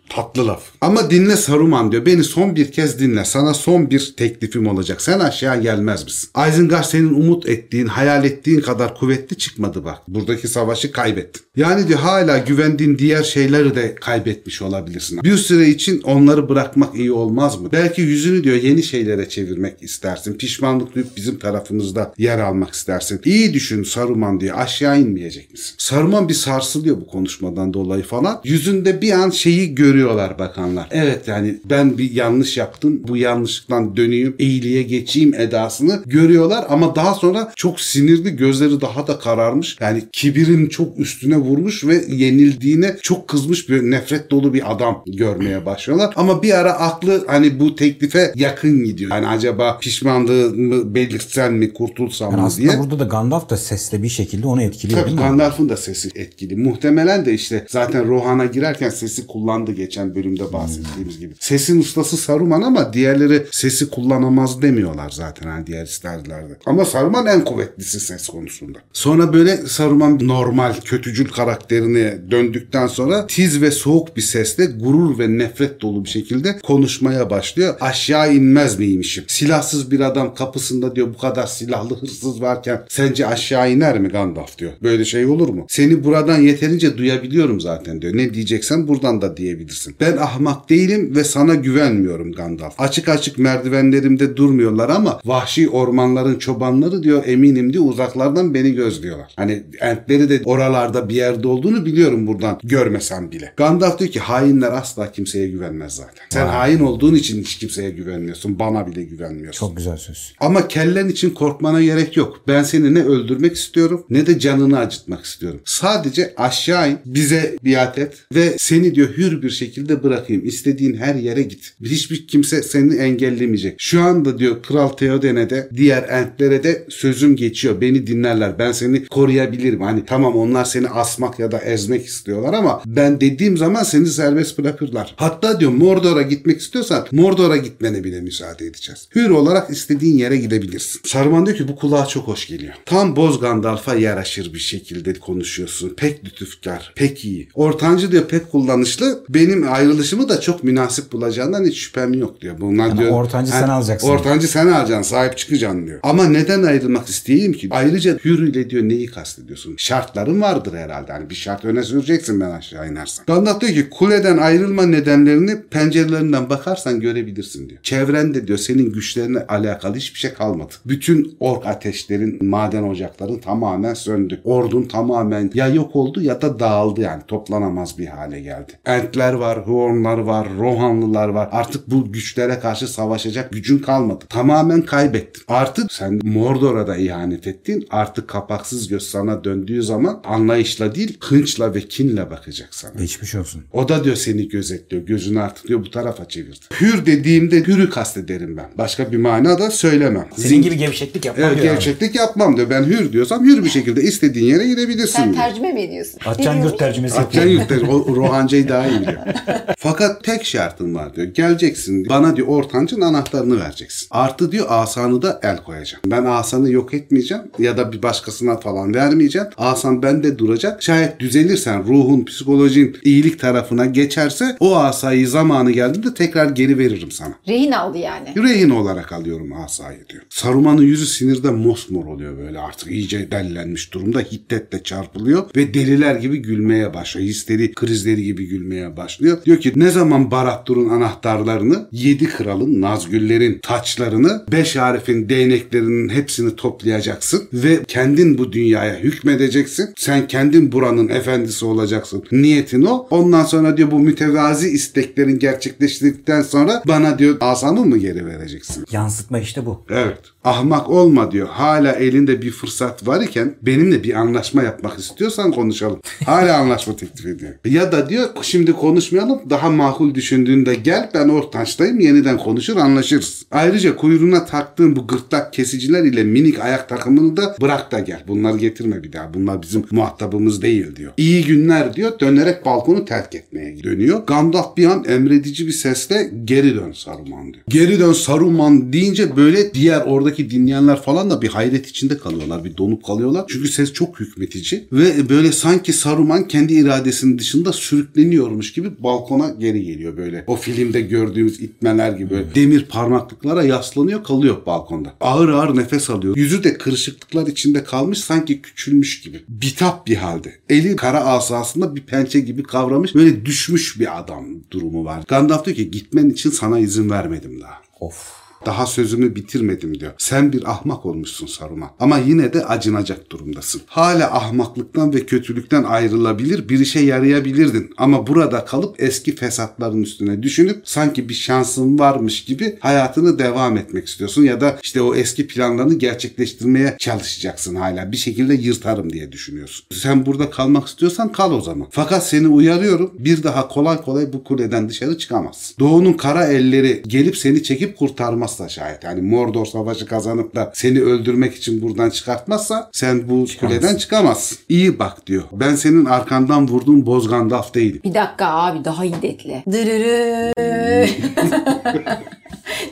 Tatlı laf. Ama dinle Saruman diyor. Beni son bir kez dinle. Sana son bir teklifim olacak. Sen aşağı gelmez misin? Isengard senin umut ettiğin, hayal ettiğin kadar kuvvetli çıkmadı bak. Buradaki savaşı kaybettin. Yani diyor hala güvendiğin diğer şeyleri de kaybetmiş olabilirsin. Bir süre için onları bırakmak iyi olmaz mı? Belki yüzünü diyor yeni şeylere çevirmek istersin. Pişmanlık duyup bizim tarafımızda yer almak istersin. İyi düşün Saruman diyor. Aşağı inmeyecek misin? Saruman bir sarsılıyor bu konuşmadan dolayı falan. Yüzünde bir an şeyi görüyor görüyorlar bakanlar. Evet yani ben bir yanlış yaptım. Bu yanlışlıktan döneyim, iyiliğe geçeyim edasını görüyorlar ama daha sonra çok sinirli, gözleri daha da kararmış. Yani kibirin çok üstüne vurmuş ve yenildiğine çok kızmış bir nefret dolu bir adam görmeye başlıyorlar. Ama bir ara aklı hani bu teklife yakın gidiyor. Yani acaba pişmanlığımı belirtsen mi, kurtulsam Yani mı aslında diye. burada da Gandalf da sesle bir şekilde onu etkiliyor Tabii değil mi? Gandalf'ın da sesi etkili. Muhtemelen de işte zaten Rohan'a girerken sesi kullandı geçen bölümde bahsettiğimiz gibi. Sesin ustası Saruman ama diğerleri sesi kullanamaz demiyorlar zaten hani diğer isterlerde. Ama Saruman en kuvvetlisi ses konusunda. Sonra böyle Saruman normal kötücül karakterine döndükten sonra tiz ve soğuk bir sesle gurur ve nefret dolu bir şekilde konuşmaya başlıyor. Aşağı inmez miymişim? Silahsız bir adam kapısında diyor bu kadar silahlı hırsız varken sence aşağı iner mi Gandalf diyor. Böyle şey olur mu? Seni buradan yeterince duyabiliyorum zaten diyor. Ne diyeceksen buradan da diyebilirsin. Ben ahmak değilim ve sana güvenmiyorum Gandalf. Açık açık merdivenlerimde durmuyorlar ama vahşi ormanların çobanları diyor eminim diyor uzaklardan beni gözlüyorlar. Hani entleri de oralarda bir yerde olduğunu biliyorum buradan görmesem bile. Gandalf diyor ki hainler asla kimseye güvenmez zaten. Sen hain olduğun için hiç kimseye güvenmiyorsun. Bana bile güvenmiyorsun. Çok güzel söz. Ama kellen için korkmana gerek yok. Ben seni ne öldürmek istiyorum ne de canını acıtmak istiyorum. Sadece aşağı in, bize biat et ve seni diyor hür bir şekilde bırakayım. İstediğin her yere git. Hiçbir kimse seni engellemeyecek. Şu anda diyor Kral Theoden'e de diğer entlere de sözüm geçiyor. Beni dinlerler. Ben seni koruyabilirim. Hani tamam onlar seni asmak ya da ezmek istiyorlar ama ben dediğim zaman seni serbest bırakırlar. Hatta diyor Mordor'a gitmek istiyorsan Mordor'a gitmene bile müsaade edeceğiz. Hür olarak istediğin yere gidebilirsin. Saruman diyor ki bu kulağa çok hoş geliyor. Tam Boz Gandalf'a yaraşır bir şekilde konuşuyorsun. Pek lütufkar, pek iyi. Ortancı diyor pek kullanışlı. Benim ayrılışımı da çok münasip bulacağından hiç şüphem yok diyor. Bunlar Yani diyor. ortancı sen alacaksın. Ortancı sen alacaksın. Sahip çıkacaksın diyor. Ama neden ayrılmak isteyeyim ki? Ayrıca hürüyle diyor neyi kastediyorsun? Şartların vardır herhalde. Hani bir şart öne süreceksin ben aşağı inersen. Gandalf diyor ki kuleden ayrılma nedenlerini pencerelerinden bakarsan görebilirsin diyor. Çevrende diyor senin güçlerine alakalı hiçbir şey kalmadı. Bütün ork ateşlerin, maden ocakların tamamen söndü. Ordun tamamen ya yok oldu ya da dağıldı yani. Toplanamaz bir hale geldi. Entler var, Huornlar var, Rohanlılar var. Artık bu güçlere karşı savaşacak gücün kalmadı. Tamamen kaybettin. Artık sen Mordor'a da ihanet ettin. Artık kapaksız göz sana döndüğü zaman anlayışla değil hınçla ve kinle bakacak sana. Geçmiş olsun. O da diyor seni gözetliyor. Gözünü artık diyor bu tarafa çevirdi. Hür dediğimde hürü kastederim ben. Başka bir mana da söylemem. Senin Zin- gibi gevşeklik yapma Evet, diyor abi. gerçeklik yapmam diyor. Ben hür diyorsam hür bir şekilde istediğin yere gidebilirsin Sen diyor. tercüme mi ediyorsun? Atcan diyormuş? tercümesi Atcan yurtları o Rohanca'yı daha iyi biliyor. Fakat tek şartım var diyor. Geleceksin. Bana diyor ortancın anahtarını vereceksin. Artı diyor asanı da el koyacağım. Ben asanı yok etmeyeceğim ya da bir başkasına falan vermeyeceğim. Asan bende duracak. Şayet düzelirsen ruhun, psikolojin iyilik tarafına geçerse o asayı zamanı geldiğinde tekrar geri veririm sana. Rehin aldı yani. Rehin olarak alıyorum asayı diyor. Saruman'ın yüzü sinirden mosmor oluyor böyle artık iyice dellenmiş durumda hiddetle çarpılıyor ve deliler gibi gülmeye başlıyor. Histeri krizleri gibi gülmeye başlıyor. Başlıyor. Diyor ki ne zaman Barad-dûr'un anahtarlarını, yedi kralın, Nazgüllerin taçlarını, beş harifin değneklerinin hepsini toplayacaksın ve kendin bu dünyaya hükmedeceksin. Sen kendin buranın efendisi olacaksın. Niyetin o. Ondan sonra diyor bu mütevazi isteklerin gerçekleştirdikten sonra bana diyor asamı mı geri vereceksin? Yansıtma işte bu. Evet. Ahmak olma diyor. Hala elinde bir fırsat var iken benimle bir anlaşma yapmak istiyorsan konuşalım. Hala anlaşma teklif ediyor. Ya da diyor şimdi konuşmayalım. Daha makul düşündüğünde gel ben ortançtayım. Yeniden konuşur anlaşırız. Ayrıca kuyruğuna taktığın bu gırtlak kesiciler ile minik ayak takımını da bırak da gel. Bunları getirme bir daha. Bunlar bizim muhatabımız değil diyor. İyi günler diyor. Dönerek balkonu terk etmeye dönüyor. Gandalf bir an emredici bir sesle geri dön Saruman diyor. Geri dön Saruman deyince böyle diğer oradaki dinleyenler falan da bir hayret içinde kalıyorlar. Bir donup kalıyorlar. Çünkü ses çok hükmetici ve böyle sanki Saruman kendi iradesinin dışında sürükleniyormuş gibi balkona geri geliyor böyle. O filmde gördüğümüz itmeler gibi böyle demir parmaklıklara yaslanıyor kalıyor balkonda. Ağır ağır nefes alıyor. Yüzü de kırışıklıklar içinde kalmış sanki küçülmüş gibi. Bitap bir halde. Eli kara asasında bir pençe gibi kavramış böyle düşmüş bir adam durumu var. Gandalf diyor ki gitmen için sana izin vermedim daha. Of. Daha sözümü bitirmedim diyor. Sen bir ahmak olmuşsun Saruman. Ama yine de acınacak durumdasın. Hala ahmaklıktan ve kötülükten ayrılabilir, bir işe yarayabilirdin. Ama burada kalıp eski fesatların üstüne düşünüp sanki bir şansın varmış gibi hayatını devam etmek istiyorsun. Ya da işte o eski planlarını gerçekleştirmeye çalışacaksın hala. Bir şekilde yırtarım diye düşünüyorsun. Sen burada kalmak istiyorsan kal o zaman. Fakat seni uyarıyorum bir daha kolay kolay bu kuleden dışarı çıkamazsın. Doğu'nun kara elleri gelip seni çekip kurtarmaz çıkartmazsa şayet yani Mordor savaşı kazanıp da seni öldürmek için buradan çıkartmazsa sen bu Çıkamazsın. kuleden çıkamazsın. İyi bak diyor. Ben senin arkandan vurduğum boz Gandalf değilim. Bir dakika abi daha hiddetli. Dırırı.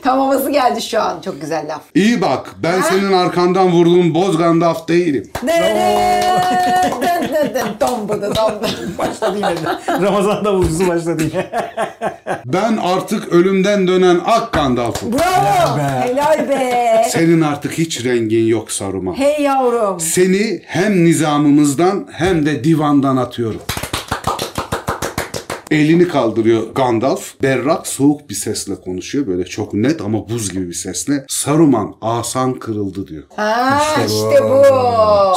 Tam havası geldi şu an. Çok güzel laf. İyi bak ben senin arkandan vurduğum boz Gandalf değilim. Dırırı. Dın dın dın. Dom bıdı dom bıdı. Başladı yine. Ramazan'da vurgusu başladı yine. Ben artık ölümden dönen ak Gandalf'ım. Bravo. Be. Helal be. Senin artık hiç rengin yok Saruman. Hey yavrum. Seni hem nizamımızdan hem de divandan atıyorum. Elini kaldırıyor Gandalf. Berrak soğuk bir sesle konuşuyor. Böyle çok net ama buz gibi bir sesle. Saruman asan kırıldı diyor. Ha İşte bu. işte bu.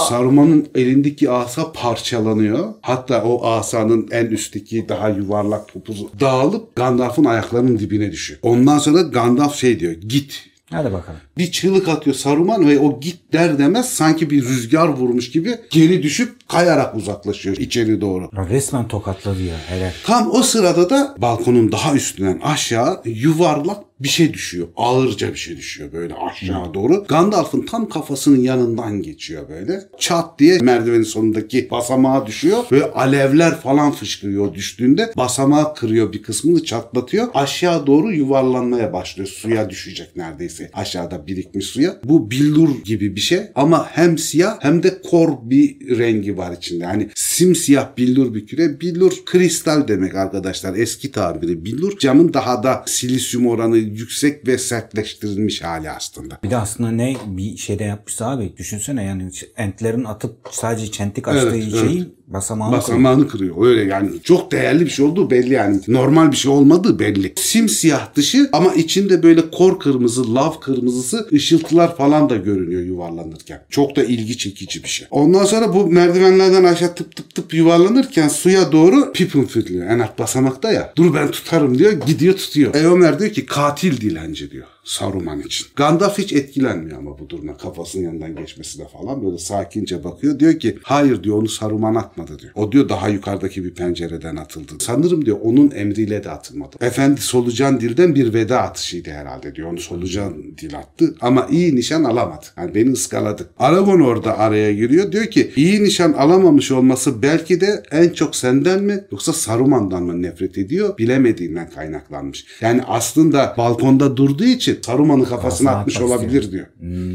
Saruman'ın elindeki asa parçalanıyor. Hatta o asanın en üstteki daha yuvarlak topuzu dağılıp Gandalf'ın ayaklarının dibine düşüyor. Ondan sonra Gandalf şey diyor. Git Hadi bakalım. bir çığlık atıyor Saruman ve o git der demez sanki bir rüzgar vurmuş gibi geri düşüp kayarak uzaklaşıyor içeri doğru. Resmen tokatladı ya. Helal. Tam o sırada da balkonun daha üstünden aşağı yuvarlak bir şey düşüyor. Ağırca bir şey düşüyor böyle aşağı doğru. Gandalf'ın tam kafasının yanından geçiyor böyle. Çat diye merdivenin sonundaki basamağa düşüyor. Ve alevler falan fışkırıyor düştüğünde. Basamağı kırıyor bir kısmını çatlatıyor. Aşağı doğru yuvarlanmaya başlıyor. Suya düşecek neredeyse. Aşağıda birikmiş suya. Bu billur gibi bir şey ama hem siyah hem de kor bir rengi var içinde. Yani simsiyah billur bir küre. Billur kristal demek arkadaşlar. Eski tabiri billur. Camın daha da silisyum oranı yüksek ve sertleştirilmiş hali aslında. Bir de aslında ne bir şeyde yapmışsa abi düşünsene yani entlerin atıp sadece çentik açtığı Evet, şeyin basamağını. Basamağını kırıyor. Öyle yani çok değerli bir şey olduğu belli yani. Normal bir şey olmadığı belli. Simsiyah dışı ama içinde böyle kor kırmızı, lav kırmızısı ışıltılar falan da görünüyor yuvarlanırken. Çok da ilgi çekici bir şey. Ondan sonra bu merdivenlerden aşağı tıp tıp tıp yuvarlanırken suya doğru Pippin fırlıyor. En alt basamakta ya. Dur ben tutarım diyor. Gidiyor tutuyor. Eomer diyor ki katil dilenci diyor. Saruman için. Gandalf hiç etkilenmiyor ama bu duruma. Kafasının yanından geçmesine falan böyle sakince bakıyor. Diyor ki hayır diyor onu Saruman atmadı diyor. O diyor daha yukarıdaki bir pencereden atıldı. Sanırım diyor onun emriyle de atılmadı. Efendi solucan dilden bir veda atışıydı herhalde diyor. Onu solucan dil attı ama iyi nişan alamadı. Yani beni ıskaladı. Aragorn orada araya giriyor. Diyor ki iyi nişan alamamış olması belki de en çok senden mi yoksa Saruman'dan mı nefret ediyor bilemediğinden kaynaklanmış. Yani aslında balkonda durduğu için için Saruman'ın kafasına Kafasına atmış atmak olabilir diyor.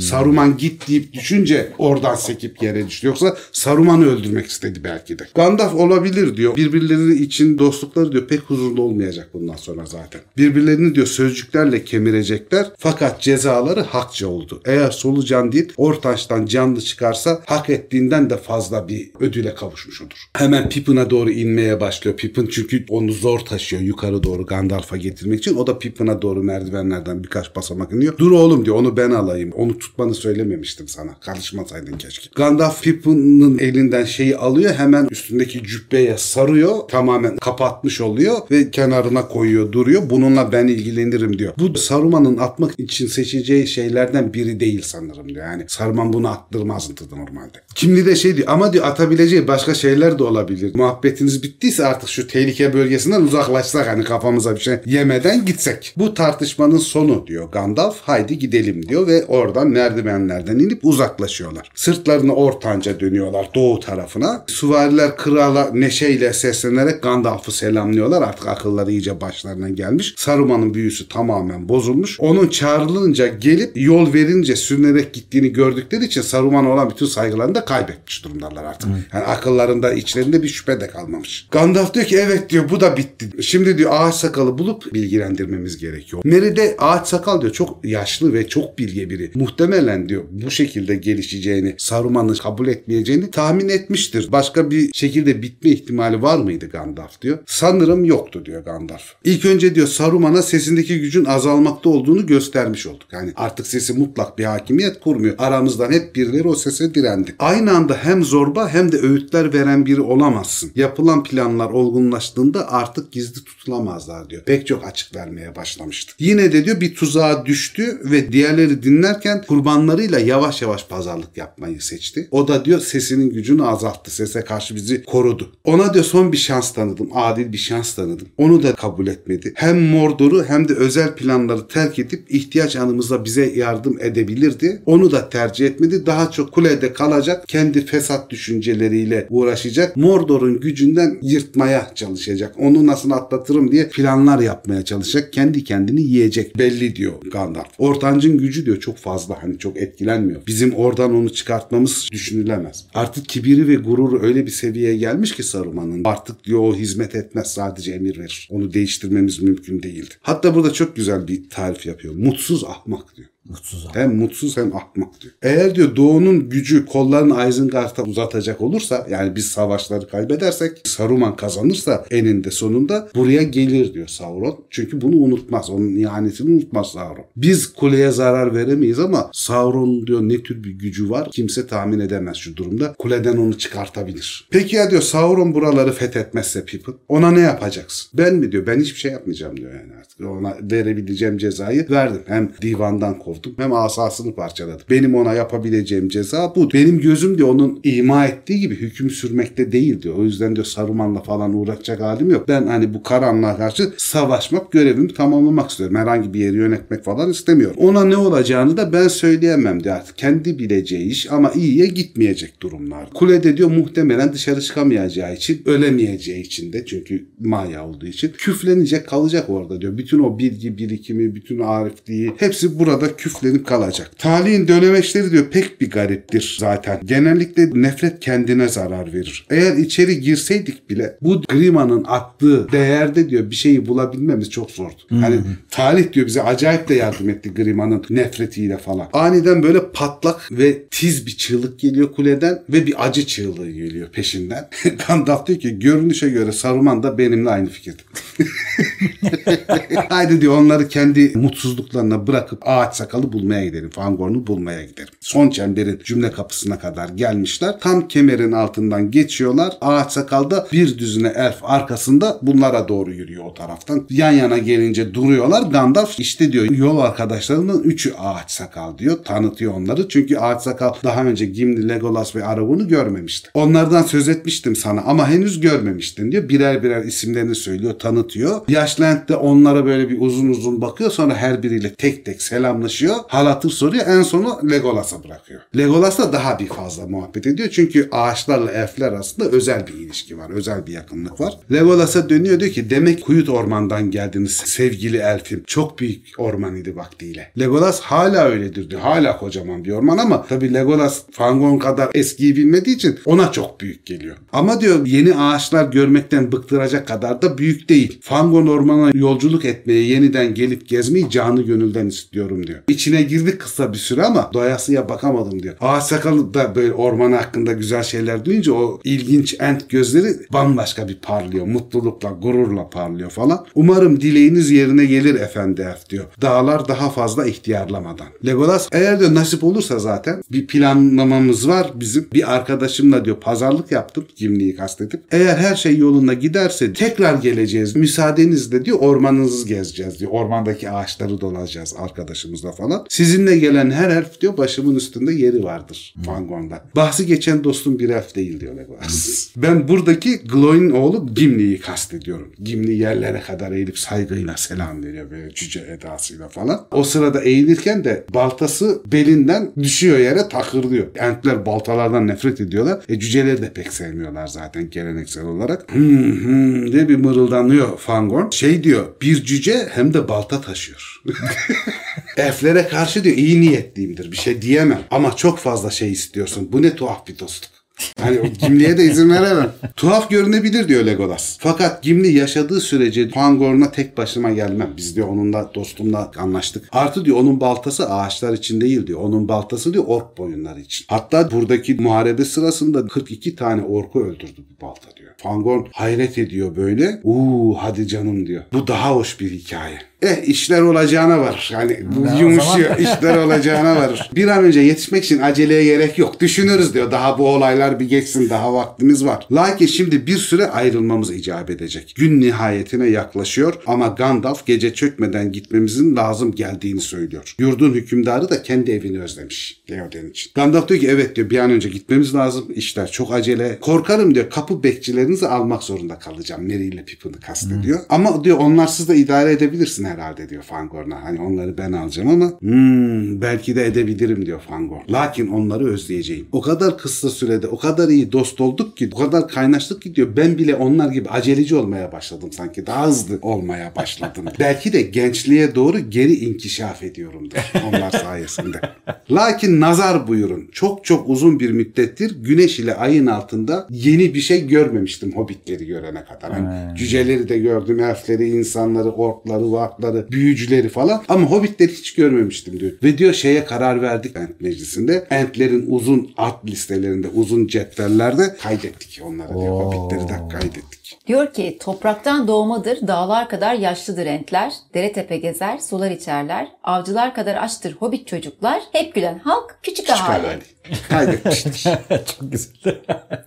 Saruman git deyip düşünce oradan sekip yere düştü. Yoksa Saruman'ı öldürmek istedi belki de. Gandalf olabilir diyor. Birbirleri için dostlukları diyor pek huzurlu olmayacak bundan sonra zaten. Birbirlerini diyor sözcüklerle kemirecekler fakat cezaları hakça oldu. Eğer solucan değil ortaçtan canlı çıkarsa hak ettiğinden de fazla bir ödüle kavuşmuş olur. Hemen Pippin'a doğru inmeye başlıyor. Pippin çünkü onu zor taşıyor yukarı doğru Gandalf'a getirmek için. O da Pippin'a doğru merdivenlerden birkaç basamak iniyor. Dur oğlum diyor onu ben alayım. Onu tutmanı söylememiştim sana. Karışmasaydın keşke. Gandalf Pippin'in elinden şeyi alıyor. Hemen üstündeki cübbeye sarıyor. Tamamen kapatmış oluyor ve kenarına koyuyor duruyor. Bununla ben ilgilenirim diyor. Bu Saruman'ın atmak için seçeceği şeylerden biri değil sanırım diyor. Yani Saruman bunu attırmazdı normalde. Kimli de şey diyor ama diyor atabileceği başka şeyler de olabilir. Muhabbetiniz bittiyse artık şu tehlike bölgesinden uzaklaşsak hani kafamıza bir şey yemeden gitsek. Bu tartışmanın sonu diyor Gandalf. Haydi gidelim diyor ve oradan merdivenlerden inip uzaklaşıyorlar. Sırtlarını ortanca dönüyorlar doğu tarafına. Süvariler krala neşeyle seslenerek Gandalf'ı selamlıyorlar. Artık akılları iyice başlarına gelmiş. Saruman'ın büyüsü tamamen bozulmuş. Onun çağrılınca gelip yol verince sürünerek gittiğini gördükleri için Saruman'a olan bütün saygılarını da kaybetmiş durumdalar artık. Yani akıllarında içlerinde bir şüphe de kalmamış. Gandalf diyor ki evet diyor bu da bitti. Şimdi diyor ağaç sakalı bulup bilgilendirmemiz gerekiyor. Merry de ağaç sakal diyor çok yaşlı ve çok bilge biri. Muhtemelen diyor bu şekilde gelişeceğini, Saruman'ı kabul etmeyeceğini tahmin etmiştir. Başka bir şekilde bitme ihtimali var mıydı Gandalf diyor. Sanırım yoktu diyor Gandalf. İlk önce diyor Saruman'a sesindeki gücün azalmakta olduğunu göstermiş olduk. Yani artık sesi mutlak bir hakimiyet kurmuyor. Aramızdan hep birileri o sese direndi. Aynı anda hem zorba hem de öğütler veren biri olamazsın. Yapılan planlar olgunlaştığında artık gizli tutulamazlar diyor. Pek çok açık vermeye başlamıştı. Yine de diyor bir tuzağa düştü ve diğerleri dinlerken kurbanlarıyla yavaş yavaş pazarlık yapmayı seçti. O da diyor sesinin gücünü azalttı. Sese karşı bizi korudu. Ona diyor son bir şans tanıdım. Adil bir şans tanıdım. Onu da kabul etmedi. Hem Mordor'u hem de özel planları terk edip ihtiyaç anımızda bize yardım edebilirdi. Onu da tercih etmedi. Daha çok kulede kalacak. Kendi fesat düşünceleriyle uğraşacak. Mordor'un gücünden yırtmaya çalışacak. Onu nasıl atlatırım diye planlar yapmaya çalışacak. Kendi kendini yiyecek. Belli diyor Gandalf. Ortancın gücü diyor çok fazla. Hani çok etkilenmiyor. Bizim oradan onu çıkartmamız düşünülemez. Artık kibiri ve gururu öyle bir seviyeye gelmiş ki Saruman'ın. Artık diyor o hizmet etmez sadece emir verir. Onu değiştirmemiz mümkün değildi. Hatta burada çok güzel bir tarif yapıyor. Mutsuz ahmak diyor. Mutsuz abi. Hem mutsuz hem ahmak diyor. Eğer diyor doğunun gücü kollarını Isengard'a uzatacak olursa yani biz savaşları kaybedersek Saruman kazanırsa eninde sonunda buraya gelir diyor Sauron. Çünkü bunu unutmaz. Onun ihanetini unutmaz Sauron. Biz kuleye zarar veremeyiz ama Sauron diyor ne tür bir gücü var kimse tahmin edemez şu durumda. Kuleden onu çıkartabilir. Peki ya diyor Sauron buraları fethetmezse Pippin ona ne yapacaksın? Ben mi diyor ben hiçbir şey yapmayacağım diyor yani artık. Ona verebileceğim cezayı verdim. Hem divandan kovdum hem asasını parçaladım. Benim ona yapabileceğim ceza bu. Benim gözüm diyor onun ima ettiği gibi hüküm sürmekte değil diyor. O yüzden diyor Saruman'la falan uğraşacak halim yok. Ben hani bu karanlığa karşı savaşmak görevimi tamamlamak istiyorum. Herhangi bir yeri yönetmek falan istemiyorum. Ona ne olacağını da ben söyleyemem diyor. Kendi bileceği iş ama iyiye gitmeyecek durumlar. Kulede diyor muhtemelen dışarı çıkamayacağı için ölemeyeceği için de çünkü maya olduğu için küflenecek kalacak orada diyor. Bütün o bilgi birikimi, bütün arifliği hepsi burada küflenip kalacak. Talihin dönemeçleri diyor pek bir gariptir zaten. Genellikle nefret kendine zarar verir. Eğer içeri girseydik bile bu Grima'nın attığı değerde diyor bir şeyi bulabilmemiz çok zordu. Hani talih diyor bize acayip de yardım etti Grima'nın nefretiyle falan. Aniden böyle patlak ve tiz bir çığlık geliyor kuleden ve bir acı çığlığı geliyor peşinden. Gandalf diyor ki görünüşe göre Saruman da benimle aynı fikirde. Haydi diyor onları kendi mutsuzluklarına bırakıp ağaç sakalı bulmaya gidelim. Fangorn'u bulmaya gidelim. Son çemberin cümle kapısına kadar gelmişler. Tam kemerin altından geçiyorlar. Ağaç sakalda bir düzine elf arkasında bunlara doğru yürüyor o taraftan. Yan yana gelince duruyorlar. Gandalf işte diyor yol arkadaşlarının üçü ağaç sakal diyor. Tanıtıyor onları. Çünkü ağaç sakal daha önce Gimli, Legolas ve Aragorn'u görmemişti. Onlardan söz etmiştim sana ama henüz görmemiştin diyor. Birer birer isimlerini söylüyor, tanıtıyor tanıtıyor. Yaşlı Ent de onlara böyle bir uzun uzun bakıyor. Sonra her biriyle tek tek selamlaşıyor. Hal hatır soruyor. En sonu Legolas'a bırakıyor. Legolas da daha bir fazla muhabbet ediyor. Çünkü ağaçlarla elfler arasında özel bir ilişki var. Özel bir yakınlık var. Legolas'a dönüyor diyor ki demek Kuyut Orman'dan geldiniz sevgili elfim. Çok büyük orman idi vaktiyle. Legolas hala öyledir diyor. Hala kocaman bir orman ama tabii Legolas Fangorn kadar eskiyi bilmediği için ona çok büyük geliyor. Ama diyor yeni ağaçlar görmekten bıktıracak kadar da büyük değil. Fangorn ormana yolculuk etmeye yeniden gelip gezmeyi canı gönülden istiyorum diyor. İçine girdik kısa bir süre ama doyasıya bakamadım diyor. Ağaç sakalı da böyle orman hakkında güzel şeyler duyunca o ilginç ent gözleri bambaşka bir parlıyor. Mutlulukla, gururla parlıyor falan. Umarım dileğiniz yerine gelir efendi elf diyor. Dağlar daha fazla ihtiyarlamadan. Legolas eğer diyor nasip olursa zaten bir planlamamız var bizim. Bir arkadaşımla diyor pazarlık yaptım Gimli'yi kastedip. Eğer her şey yolunda giderse tekrar geleceğiz. Müsaadenizle diyor ormanınızı gezeceğiz diyor. Ormandaki ağaçları dolaşacağız arkadaşımızla falan. Sizinle gelen her elf diyor başımın üstünde yeri vardır Fangorn'da. Bahsi geçen dostum bir elf değil diyor Legolas. ben buradaki Glóin oğlu Gimli'yi kastediyorum. Gimli yerlere kadar eğilip saygıyla selam veriyor böyle cüce edasıyla falan. O sırada eğilirken de baltası belinden düşüyor yere takırlıyor. Entler baltalardan nefret ediyorlar. E cüceleri de pek sevmiyorlar zaten geleneksel olarak. Hmm, hmm diye bir mırıldanıyor Fangorn. Şey diyor bir cüce hem de balta taşıyor. Elflere karşı diyor iyi niyetliyimdir bir şey diyemem. Ama çok fazla şey istiyorsun. Bu ne tuhaf bir dostluk. Hani o Gimli'ye de izin veremem. Tuhaf görünebilir diyor Legolas. Fakat Gimli yaşadığı sürece Fangorn'a tek başıma gelmem. Biz diyor onunla dostumla anlaştık. Artı diyor onun baltası ağaçlar için değil diyor. Onun baltası diyor ork boyunları için. Hatta buradaki muharebe sırasında 42 tane orku öldürdü bu balta diyor. Fangorn hayret ediyor böyle. Uuu hadi canım diyor. Bu daha hoş bir hikaye. Eh işler olacağına var. Yani bu o yumuşuyor. işler olacağına var. Bir an önce yetişmek için aceleye gerek yok. Düşünürüz diyor. Daha bu olaylar bir geçsin. Daha vaktimiz var. Lakin şimdi bir süre ayrılmamız icap edecek. Gün nihayetine yaklaşıyor ama Gandalf gece çökmeden gitmemizin lazım geldiğini söylüyor. Yurdun hükümdarı da kendi evini özlemiş. Leoden için. Gandalf diyor ki evet diyor bir an önce gitmemiz lazım. İşler çok acele. Korkarım diyor kapı bekçilerinizi almak zorunda kalacağım. Merry ile Pippin'i kastediyor. Ama diyor onlarsız da idare edebilirsin herhalde diyor Fangorn'a. Hani onları ben alacağım ama hmm, belki de edebilirim diyor Fangorn. Lakin onları özleyeceğim. O kadar kısa sürede o kadar iyi dost olduk ki o kadar kaynaştık ki diyor ben bile onlar gibi aceleci olmaya başladım sanki. Daha hızlı olmaya başladım. belki de gençliğe doğru geri inkişaf ediyorumdur onlar sayesinde. Lakin nazar buyurun. Çok çok uzun bir müddettir güneş ile ayın altında yeni bir şey görmemiştim hobbitleri görene kadar. Hani cüceleri de gördüm, elfleri, insanları, orkları, vakları, büyücüleri falan. Ama hobbitleri hiç görmemiştim diyor. Ve diyor şeye karar verdik Ent meclisinde. Entlerin uzun ad listelerinde, uzun cetvellerde kaydettik onları diyor. Oo. Hobbitleri de kaydettik. Diyor ki topraktan doğmadır, dağlar kadar yaşlıdır entler, dere tepe gezer, sular içerler, avcılar kadar açtır hobbit çocuklar, hep gülen halk, küçük ahali. Çıkar Kaydetmiştik. Çok güzel.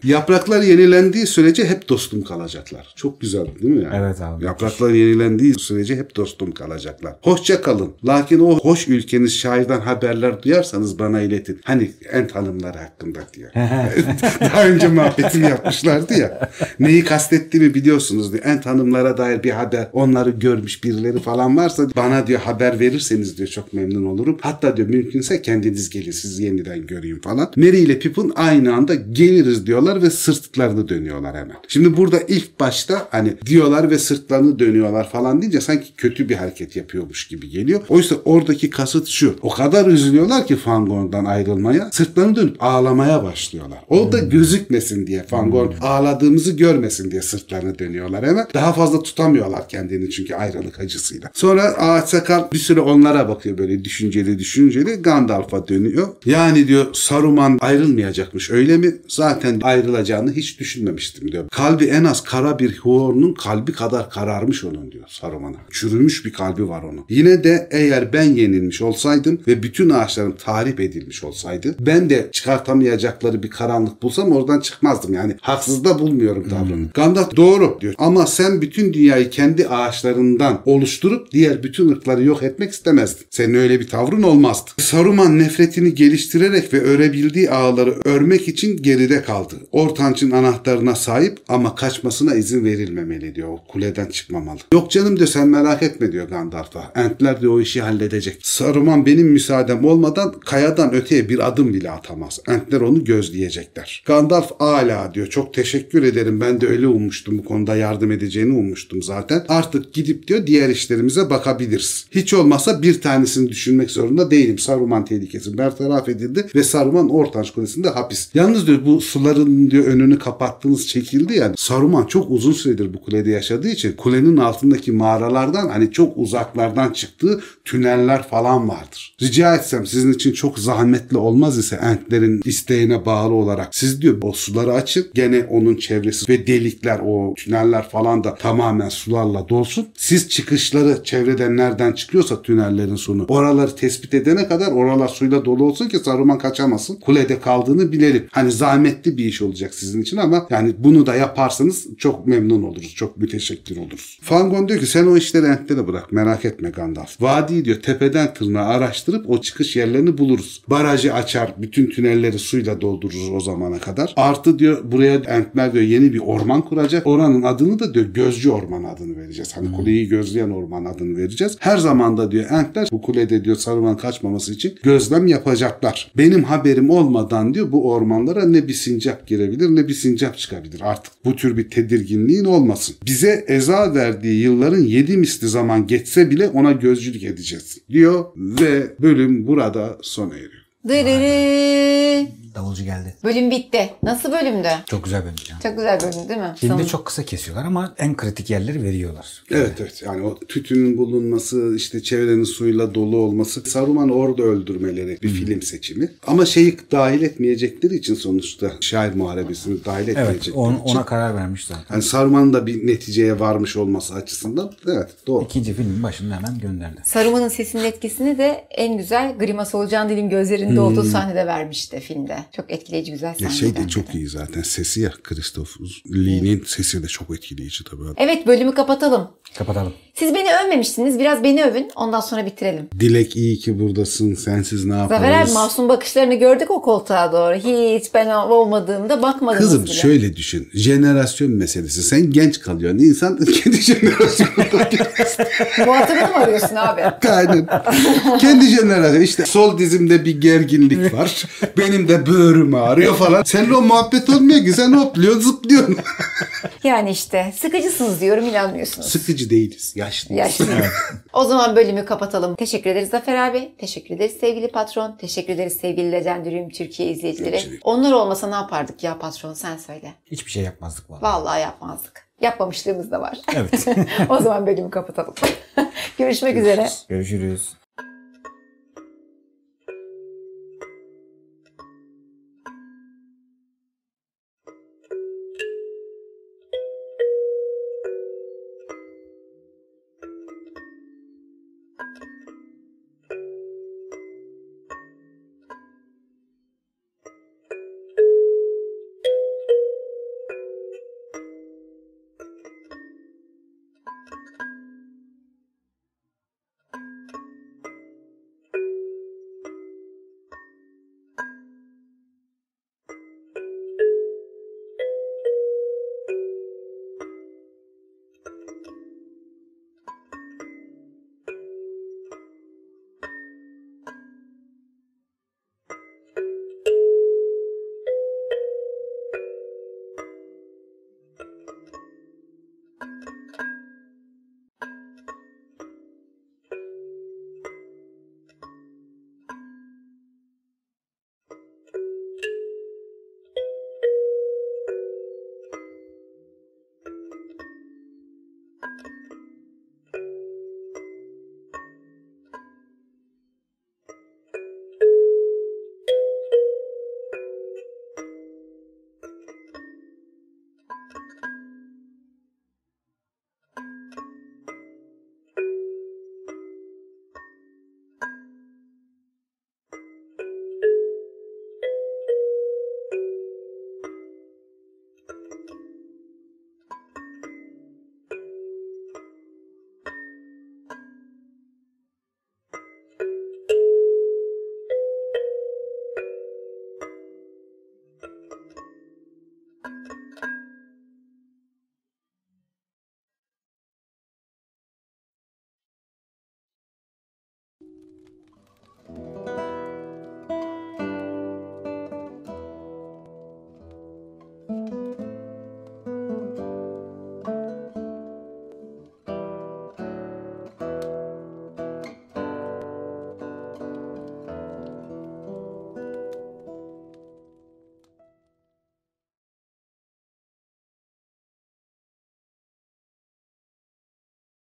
Yapraklar yenilendiği sürece hep dostum kalacaklar. Çok güzel değil mi yani? Evet abi. Yapraklar yenilendiği sürece hep dostum kalacaklar. Hoşça kalın. Lakin o hoş ülkeniz şairden haberler duyarsanız bana iletin. Hani Ent hanımları hakkında diyor. Daha önce muhabbetini yapmışlardı ya. Neyi kastettiğimi biliyorsunuz diyor. Ent hanımlara dair bir haber onları görmüş birileri falan varsa bana diyor haber verirseniz diyor çok memnun olurum. Hatta diyor mümkünse kendiniz gelin sizi yeniden göreyim falan. Merry ile Pippin aynı anda geliriz diyorlar ve sırtlarını dönüyorlar hemen. Şimdi burada ilk başta hani diyorlar ve sırtlarını dönüyorlar falan deyince sanki kötü bir hareket yapıyormuş gibi geliyor. Oysa oradaki kasıt şu. O kadar üzülüyorlar ki Fangorn'dan ayrılmaya. Sırtlarını dönüp ağlamaya başlıyorlar. O da gözükmesin diye Fangorn ağladığımızı görmesin diye sırtlarını dönüyorlar hemen. Daha fazla tutamıyorlar kendini çünkü ayrılık acısıyla. Sonra ağaç sakal bir süre onlara bakıyor böyle düşünceli düşünceli. Gandalf'a dönüyor. Yani diyor Saruman ayrılmayacakmış öyle mi? Zaten ayrılacağını hiç düşünmemiştim diyor. Kalbi en az kara bir Huor'un kalbi kadar kararmış onun diyor Saruman'a. Çürümüş bir kalbi var onun. Yine de eğer ben yenilmiş olsaydım ve bütün ağaçlarım tahrip edilmiş olsaydı ben de çıkartamayacakları bir karanlık bulsam oradan çıkmazdım. Yani haksız da bulmuyorum tavrını. Gandalf doğru diyor. Ama sen bütün dünyayı kendi ağaçlarından oluşturup diğer bütün ırkları yok etmek istemezdin. Senin öyle bir tavrın olmazdı. Saruman nefretini geliştirerek ve örebildiği ağları örmek için geride kaldı. Ortanç'ın anahtarına sahip ama kaçmasına izin verilmemeli diyor. Kuleden çıkmamalı. Yok canım diyor sen merak etme diyor Gandalf'a. Entler diyor o işi halledecek. Saruman benim müsaadem olmadan kayadan öteye bir adım bile atamaz. Entler onu gözleyecekler. Gandalf ala diyor. Çok teşekkür ederim. Ben de öyle ummuştum bu konuda yardım edeceğini ummuştum zaten. Artık gidip diyor diğer işlerimize bakabiliriz. Hiç olmazsa bir tanesini düşünmek zorunda değilim. Saruman tehlikesi bertaraf edildi ve Saruman Ortanç Kulesi'nde hapis. Yalnız diyor bu suların diyor önünü kapattığınız çekildi yani. Saruman çok uzun süredir bu kulede yaşadığı için kulenin altındaki mağaralardan hani çok uzaklardan çıktığı tüneller falan vardır. Rica etsem sizin için çok zahmetli olmaz ise Entlerin isteğine bağlı olarak siz diyor o suları açın gene onun çevresi ve delikler o tüneller falan da tamamen sularla dolsun. Siz çıkışları çevreden nereden çıkıyorsa tünellerin sonu oraları tespit edene kadar oralar suyla dolu olsun ki Saruman kaçamasın. Kulede kaldığını bilelim. Hani zahmetli bir iş olacak sizin için ama yani bunu da yaparsanız çok memnun oluruz. Çok müteşekkir oluruz. Fangon diyor ki sen o işleri Ent'lere bırak merak etme Gandalf. Vadi diyor tepeden tırnağa araştırıp o çıkış yerlerini buluruz. Barajı açar bütün tünelleri suyla doldururuz o zamana kadar. Artı diyor buraya Entler diyor yeni bir orman kuracak. Oranın adını da diyor Gözcü Orman adını vereceğiz. Hani kuleyi gözleyen orman adını vereceğiz. Her zaman da diyor Entler bu kulede diyor Saruman kaçmaması için gözlem yapacaklar. Benim haberim olmadan diyor bu ormanlara ne bir sincap girebilir ne bir sincap çıkabilir. Artık bu tür bir tedirginliğin olmasın. Bize eza verdiği yılların yedi misli zaman geçse bile ona gözcülük edeceğiz diyor ve bölüm burada sona eriyor. Davulcu geldi. Bölüm bitti. Nasıl bölümdü? Çok güzel bölüm ya. Çok güzel bölüm değil mi? Filmde çok kısa kesiyorlar ama en kritik yerleri veriyorlar. Evet evet yani o tütünün bulunması işte çevrenin suyla dolu olması Saruman'ı orada öldürmeleri bir film seçimi. Ama şeyi dahil etmeyecekleri için sonuçta şair muharebesini dahil Evet etmeyecekleri on- için. ona karar vermiş zaten. Yani Saruman'ın da bir neticeye varmış olması açısından evet doğru. İkinci filmin başında hemen gönderdi. Saruman'ın sesinin etkisini de en güzel Grimas Olcan Dil'in gözlerinde olduğu sahnede vermişti filmde. Çok etkileyici güzel sahne. şey de çok iyi zaten sesi ya Christoph Lee'nin sesi de çok etkileyici tabii. Evet bölümü kapatalım. Kapatalım. Siz beni övmemiştiniz. Biraz beni övün. Ondan sonra bitirelim. Dilek iyi ki buradasın sensiz ne yaparız? Zafer abi masum bakışlarını gördük o koltuğa doğru. Hiç ben olmadığımda bakmadınız Kızım bile. şöyle düşün. Jenerasyon meselesi. Sen genç kalıyorsun. İnsan kendi jenerasyonunda Muhatabını mı arıyorsun abi? Aynen. Kendi jenerasyon. İşte sol dizimde bir gerginlik var. Benim de böğrüm ağrıyor falan. Seninle o muhabbet olmuyor ki. Sen hopluyorsun zıplıyorsun. Yani işte sıkıcısınız diyorum inanmıyorsunuz. Sıkıcı değiliz. Yaşlıyız. Yaşlı. o zaman bölümü kapatalım. Teşekkür ederiz Zafer abi. Teşekkür ederiz sevgili patron. Teşekkür ederiz sevgili Legendarium Türkiye izleyicileri. Görüşürüz. Onlar olmasa ne yapardık ya patron sen söyle. Hiçbir şey yapmazdık vallahi. Vallahi yapmazdık. Yapmamışlığımız da var. Evet. o zaman bölümü kapatalım. Görüşmek üzere. Görüşürüz.